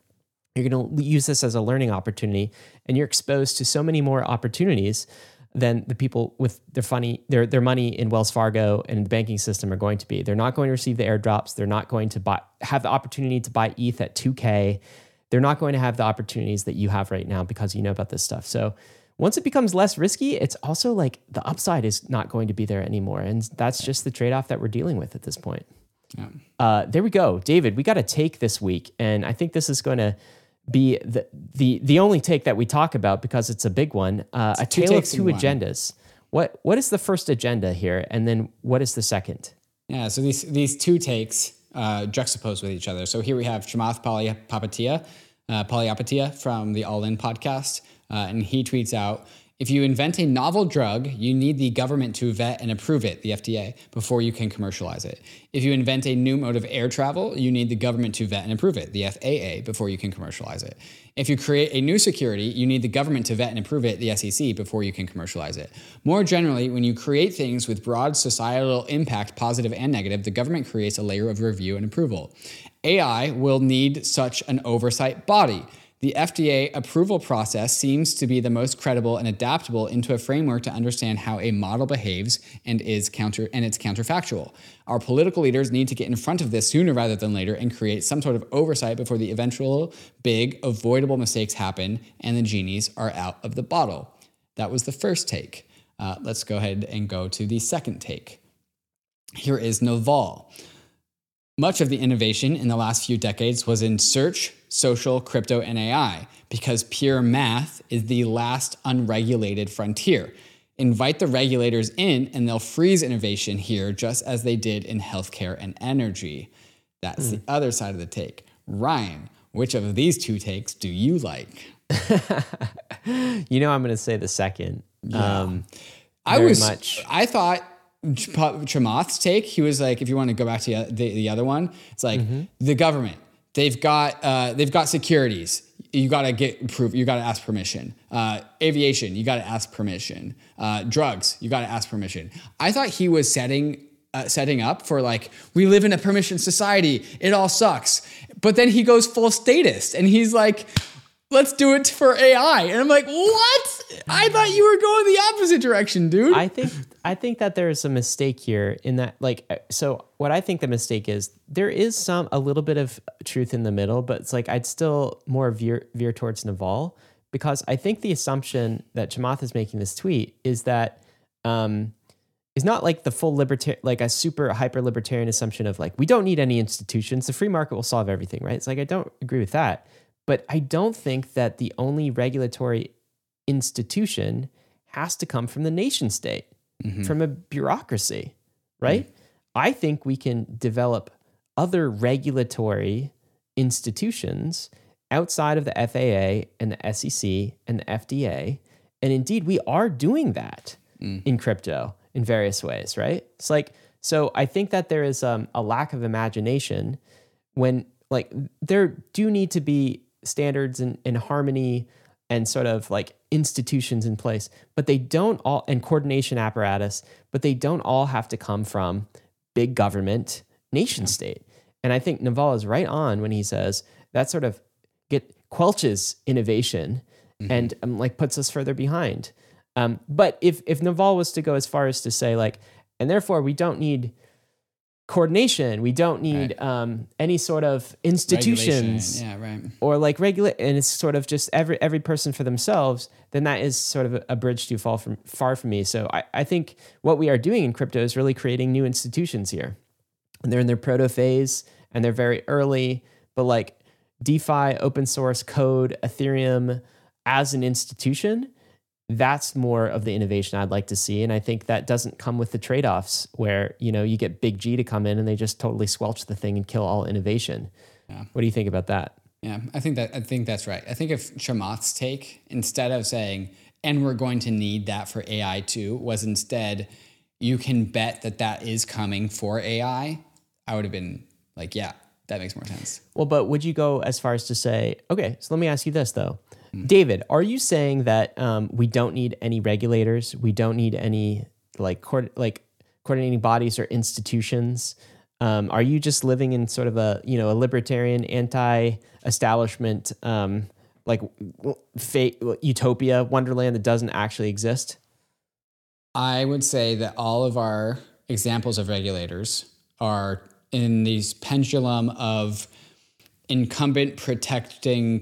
You're going to use this as a learning opportunity, and you're exposed to so many more opportunities than the people with their funny their their money in Wells Fargo and the banking system are going to be. They're not going to receive the airdrops. They're not going to buy have the opportunity to buy ETH at 2K. They're not going to have the opportunities that you have right now because you know about this stuff. So once it becomes less risky, it's also like the upside is not going to be there anymore. And that's just the trade off that we're dealing with at this point. Yeah. Uh, there we go. David, we got a take this week. And I think this is going to be the, the, the only take that we talk about because it's a big one. Uh, a two tale of two one. agendas. What, what is the first agenda here? And then what is the second? Yeah, so these these two takes uh, juxtaposed with each other. So here we have Chamath Palihapitiya, uh, Palihapitiya from the All In podcast, uh, and he tweets out. If you invent a novel drug, you need the government to vet and approve it, the FDA, before you can commercialize it. If you invent a new mode of air travel, you need the government to vet and approve it, the FAA, before you can commercialize it. If you create a new security, you need the government to vet and approve it, the SEC, before you can commercialize it. More generally, when you create things with broad societal impact, positive and negative, the government creates a layer of review and approval. AI will need such an oversight body. The FDA approval process seems to be the most credible and adaptable into a framework to understand how a model behaves and is counter and it's counterfactual. Our political leaders need to get in front of this sooner rather than later and create some sort of oversight before the eventual big avoidable mistakes happen and the genies are out of the bottle. That was the first take. Uh, let's go ahead and go to the second take. Here is Naval. Much of the innovation in the last few decades was in search, social, crypto, and AI because pure math is the last unregulated frontier. Invite the regulators in and they'll freeze innovation here just as they did in healthcare and energy. That's the other side of the take. Ryan, which of these two takes do you like? (laughs) You know, I'm going to say the second. Um, I was much. I thought Chamath's take. He was like, if you want to go back to the, the other one, it's like Mm-hmm. the government. They've got uh, they've got securities. You got to get proof. You got to ask permission. Uh, aviation. You got to ask permission. Uh, drugs. You got to ask permission. I thought he was setting. Uh, setting up for like we live in a permission society it all sucks but then he goes full statist and he's like let's do it for ai and i'm like what? I thought you were going the opposite direction dude. I think I think that there is a mistake here in that like uh, so what I think the mistake is there is some a little bit of truth in the middle, but it's like I'd still more veer veer towards Naval because I think the assumption that Chamath is making this tweet is that um is not like the full libertarian like a super hyper libertarian assumption of like we don't need any institutions. The free market will solve everything right? It's like i don't agree with that but i don't think that the only regulatory institution has to come from the nation state mm-hmm. from a bureaucracy right? Mm-hmm. I think we can develop other regulatory institutions outside of the FAA and the SEC and the FDA and indeed we are doing that mm. in crypto in various ways, right? It's like, so I think that there is um, a lack of imagination when, like, there do need to be standards and, and harmony and sort of like institutions in place, but they don't all, and coordination apparatus, but they don't all have to come from big government, nation state. And I think Naval is right on when he says that sort of get quelches innovation and um, like puts us further behind. Um, but if if Naval was to go as far as to say like, and therefore we don't need coordination, we don't need um, any sort of institutions yeah right or like regulate, and it's sort of just every every person for themselves. Then that is sort of a, a bridge too far from far from me. So I, I think what we are doing in crypto is really creating new institutions here, and they're in their proto phase and they're very early, but like DeFi, open source code, Ethereum as an institution that's more of the innovation I'd like to see. And I think that doesn't come with the trade offs where, you know, you get Big G to come in and they just totally squelch the thing and kill all innovation. Yeah. What do you think about that? Yeah, I think that I think that's right. I think if Chamath's take, instead of saying, and we're going to need that for AI too, was instead, you can bet that that is coming for AI, I would have been like, yeah, that makes more sense. Well, but would you go as far as to say, okay, so let me ask you this though. David, are you saying that um, we don't need any regulators? We don't need any like coord- like coordinating bodies or institutions? Um, are you just living in sort of a you know a libertarian anti-establishment um, like fate utopia wonderland that doesn't actually exist? I would say that all of our examples of regulators are in these pendulum of incumbent protecting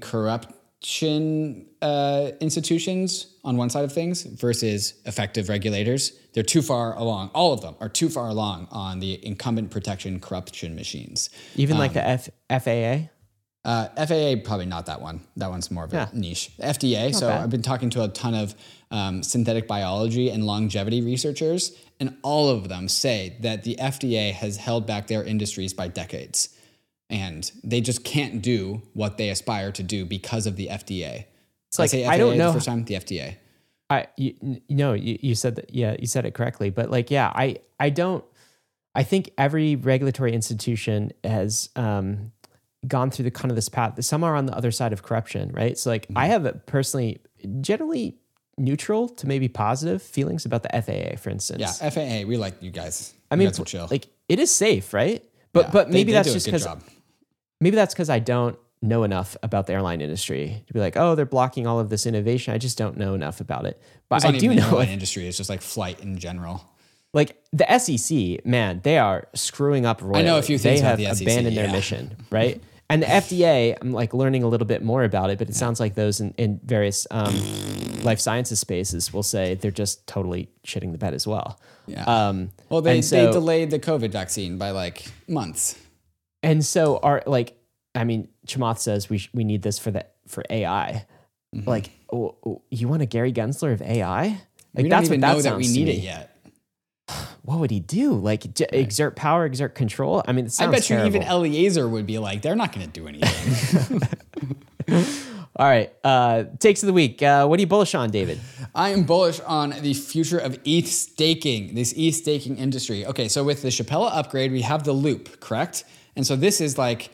corruption uh, institutions on one side of things versus effective regulators. They're too far along. All of them are too far along on the incumbent protection corruption machines. Even like the F- FAA? Uh, FAA probably not that one. That one's more of a Yeah. niche. FDA. so bad. I've been talking to a ton of um, synthetic biology and longevity researchers, and all of them say that the FDA has held back their industries by decades, and they just can't do what they aspire to do because of the FDA. It's like, say I don't know- The first time, the FDA. I you, no you, you said that yeah you said it correctly but like yeah I I don't I think every regulatory institution has um, gone through the kind of this path some are on the other side of corruption right so like I have a personally generally neutral to maybe positive feelings about the FAA for instance Yeah, FAA. We like you guys. I You mean guys chill. like it is safe right but Yeah, but maybe they that's a just good because job. Maybe that's because I don't know enough about the airline industry to be like oh they're blocking all of this innovation I just don't know enough about it but It's I do know airline industry. It's just like flight in general. like the SEC, man, they are screwing up royally. I know a few things They about have the SEC, abandoned their mission, right? And the FDA, I'm like learning a little bit more about it, but it sounds like those in, in various um, life sciences spaces will say they're just totally shitting the bed as well. Yeah. Um, well, they, and they delayed the COVID vaccine by like months. And so our like, I mean, Chamath says we sh- we need this for the for AI. Mm-hmm. Like, oh, oh, you want a Gary Gensler of AI? Like we that's what that know that we need it yet. (sighs) What would he do? Like j- exert power, exert control? I mean, it I bet you terrible. even Eliezer would be like, they're not going to do anything. (laughs) (laughs) All right. Uh, takes of the week. Uh, what are you bullish on, David? I am bullish on the future of ETH staking, this ETH staking industry. Okay, so with the Shapella upgrade, we have the loop, correct? And so this is like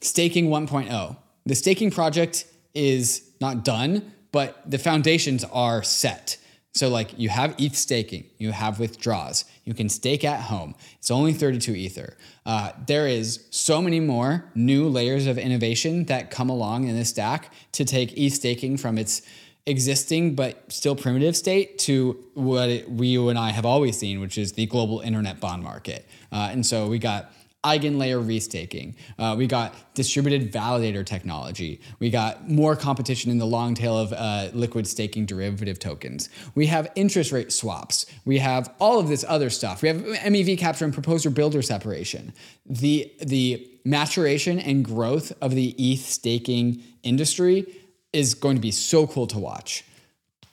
staking 1.0. The staking project is not done, but the foundations are set. So like you have ETH staking, you have withdraws, you can stake at home. It's only 32 Ether. Uh, there is so many more new layers of innovation that come along in this stack to take ETH staking from its existing but still primitive state to what it, we, you and I have always seen, which is the global internet bond market. Uh, and so we got eigenlayer restaking. Uh, we got distributed validator technology. We got more competition in the long tail of uh, liquid staking derivative tokens. We have interest rate swaps. We have all of this other stuff. We have MEV capture and proposer builder separation. The the maturation and growth of the ETH staking industry is going to be so cool to watch,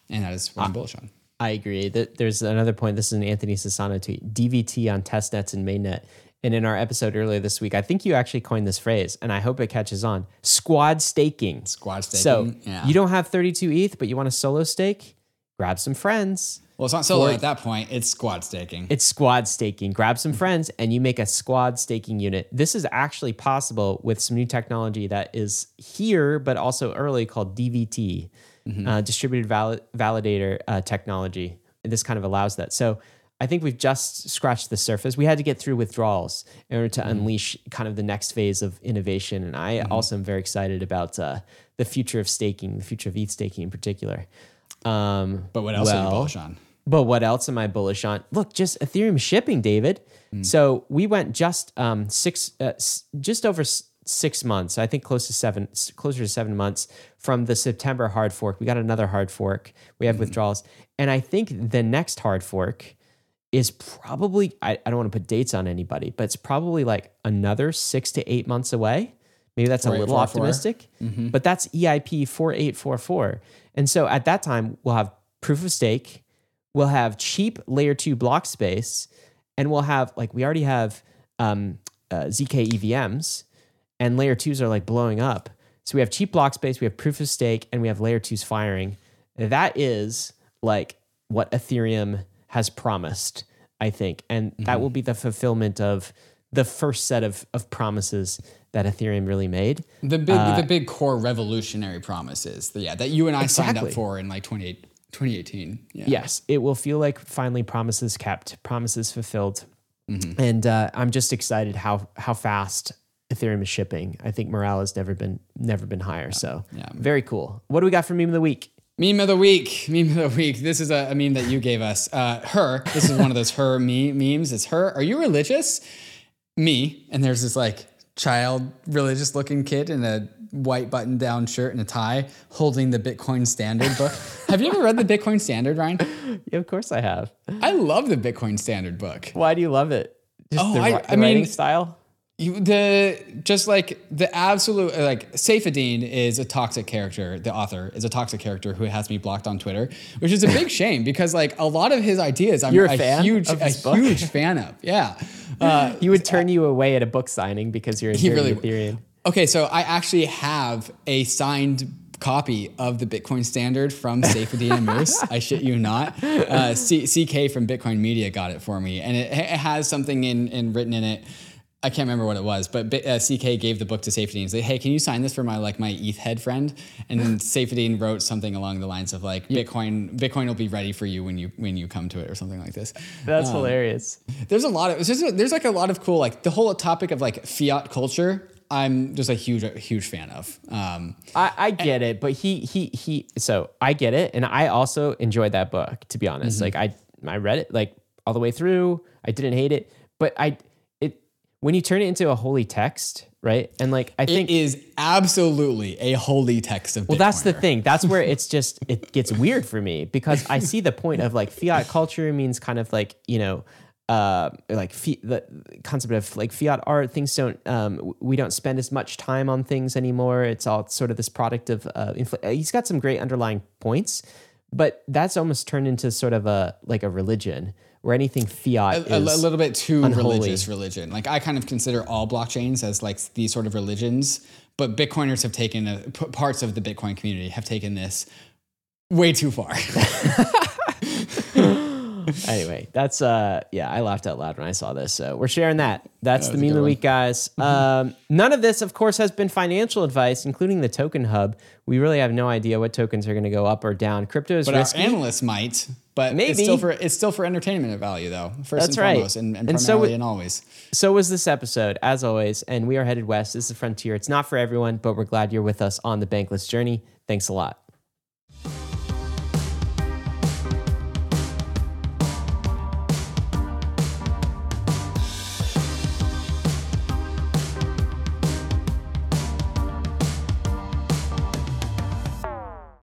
and that is what I'm bullish on. I agree. That there's another point. This is an Anthony Sassano tweet. DVT on testnets and mainnet. And in our episode earlier this week, I think you actually coined this phrase, and I hope it catches on. Squad staking. Squad So staking, yeah. you don't have 32 ETH, but you want a solo stake? Grab some friends. Well, it's not solo Or- at that point. It's squad staking. It's squad staking. Grab some friends and you make a squad staking unit. This is actually possible with some new technology that is here, but also early called DVT, uh, distributed val- validator uh, technology. And this kind of allows that. So I think we've just scratched the surface. We had to get through withdrawals in order to unleash kind of the next phase of innovation. And I also am very excited about uh, the future of staking, the future of ETH staking in particular. Um, but what else are you bullish on? but what else am I bullish on? Look, just Ethereum shipping, David. So we went just um, six, uh, s- just over s- six months. I think close to seven, s- closer to seven months from the September hard fork. We got another hard fork. We have withdrawals, and I think the next hard fork is probably. I, I don't want to put dates on anybody, but it's probably like another six to eight months away. Maybe that's a little 4844. optimistic, but that's EIP 4844. And so at that time, we'll have proof of stake, we'll have cheap layer two block space, and we'll have, like, we already have um, uh, ZK EVMs, and layer twos are like blowing up. So we have cheap block space, we have proof of stake, and we have layer twos firing. That is like what Ethereum has promised, I think. And that mm-hmm. will be the fulfillment of the first set of, of promises that Ethereum really made. The big, uh, the big core revolutionary promises, yeah, that you and I signed up for in like 28 2018. Yeah. Yes, it will feel like finally promises kept, promises fulfilled. Mm-hmm. And uh, I'm just excited how how fast Ethereum is shipping. I think morale has never been never been higher. So yeah. very cool. What do we got for meme of the week? Meme of the week. Meme of the week. This is a, a meme that you gave us. Uh, her. This is one of those her (laughs) me memes. It's her. Are you religious? Me. And there's this like child religious looking kid in a white button down shirt and a tie holding the Bitcoin Standard book. (laughs) Have you ever read the Bitcoin Standard, Ryan? Yeah, of course I have. I love the Bitcoin Standard book. Why do you love it? Just Oh, the, I- the I mean- writing style. You, the just like the absolute like Saifedean is a toxic character. The author is a toxic character who has me blocked on Twitter, which is a big (laughs) shame because like a lot of his ideas, I'm You're a a, huge a book? huge fan of. Yeah. (laughs) Uh, He would turn you away at a book signing because you're a (laughs) He really- Ethereum. Okay, so I actually have a signed copy of the Bitcoin Standard from Saifedean Ammous. I shit you not. Uh, C- CK from Bitcoin Media got it for me, and it, it has something in, in written in it. I can't remember what it was, but uh, CK gave the book to Saifedean. He's like, "Hey, can you sign this for my like my ETH head friend?" And then (laughs) Saifedean wrote something along the lines of like, "Bitcoin, Bitcoin will be ready for you when you when you come to it," or something like this. That's hilarious. There's a lot of there's, just, there's like a lot of cool like the whole topic of like fiat culture. I'm just a huge huge fan of. Um, I, I get it, but he he he. So I get it, and I also enjoyed that book. To be honest, Mm-hmm. like I I read it like all the way through. I didn't hate it, but I when you turn it into a holy text, right? And like I think it is absolutely a holy text of. Well, that's the thing. That's where (laughs) it's just it gets weird for me because I see the point of like fiat culture means kind of like you know. Uh, like fi- the concept of like fiat art, things don't. Um, we don't spend as much time on things anymore. It's all sort of this product of. Uh, infl- he's got some great underlying points, but that's almost turned into sort of a like a religion where anything fiat A, a is little bit too unholy. religious religion. Like I kind of consider all blockchains as like these sort of religions, but Bitcoiners have taken a, p- parts of the Bitcoin community have taken this way too far. (laughs) (laughs) (laughs) anyway, that's uh yeah, I laughed out loud when I saw this. So we're sharing that. That's the meme of the week, guys. Um, none of this, of course, has been financial advice, including the token hub. We really have no idea what tokens are going to go up or down. Crypto is But risky. our analysts might. But Maybe. it's still for it's still for entertainment value though. First That's and right. foremost, and, and, And so primarily it- and always. so was this episode, as always. And we are headed west. This is the frontier. It's not for everyone, but we're glad you're with us on the bankless journey. Thanks a lot.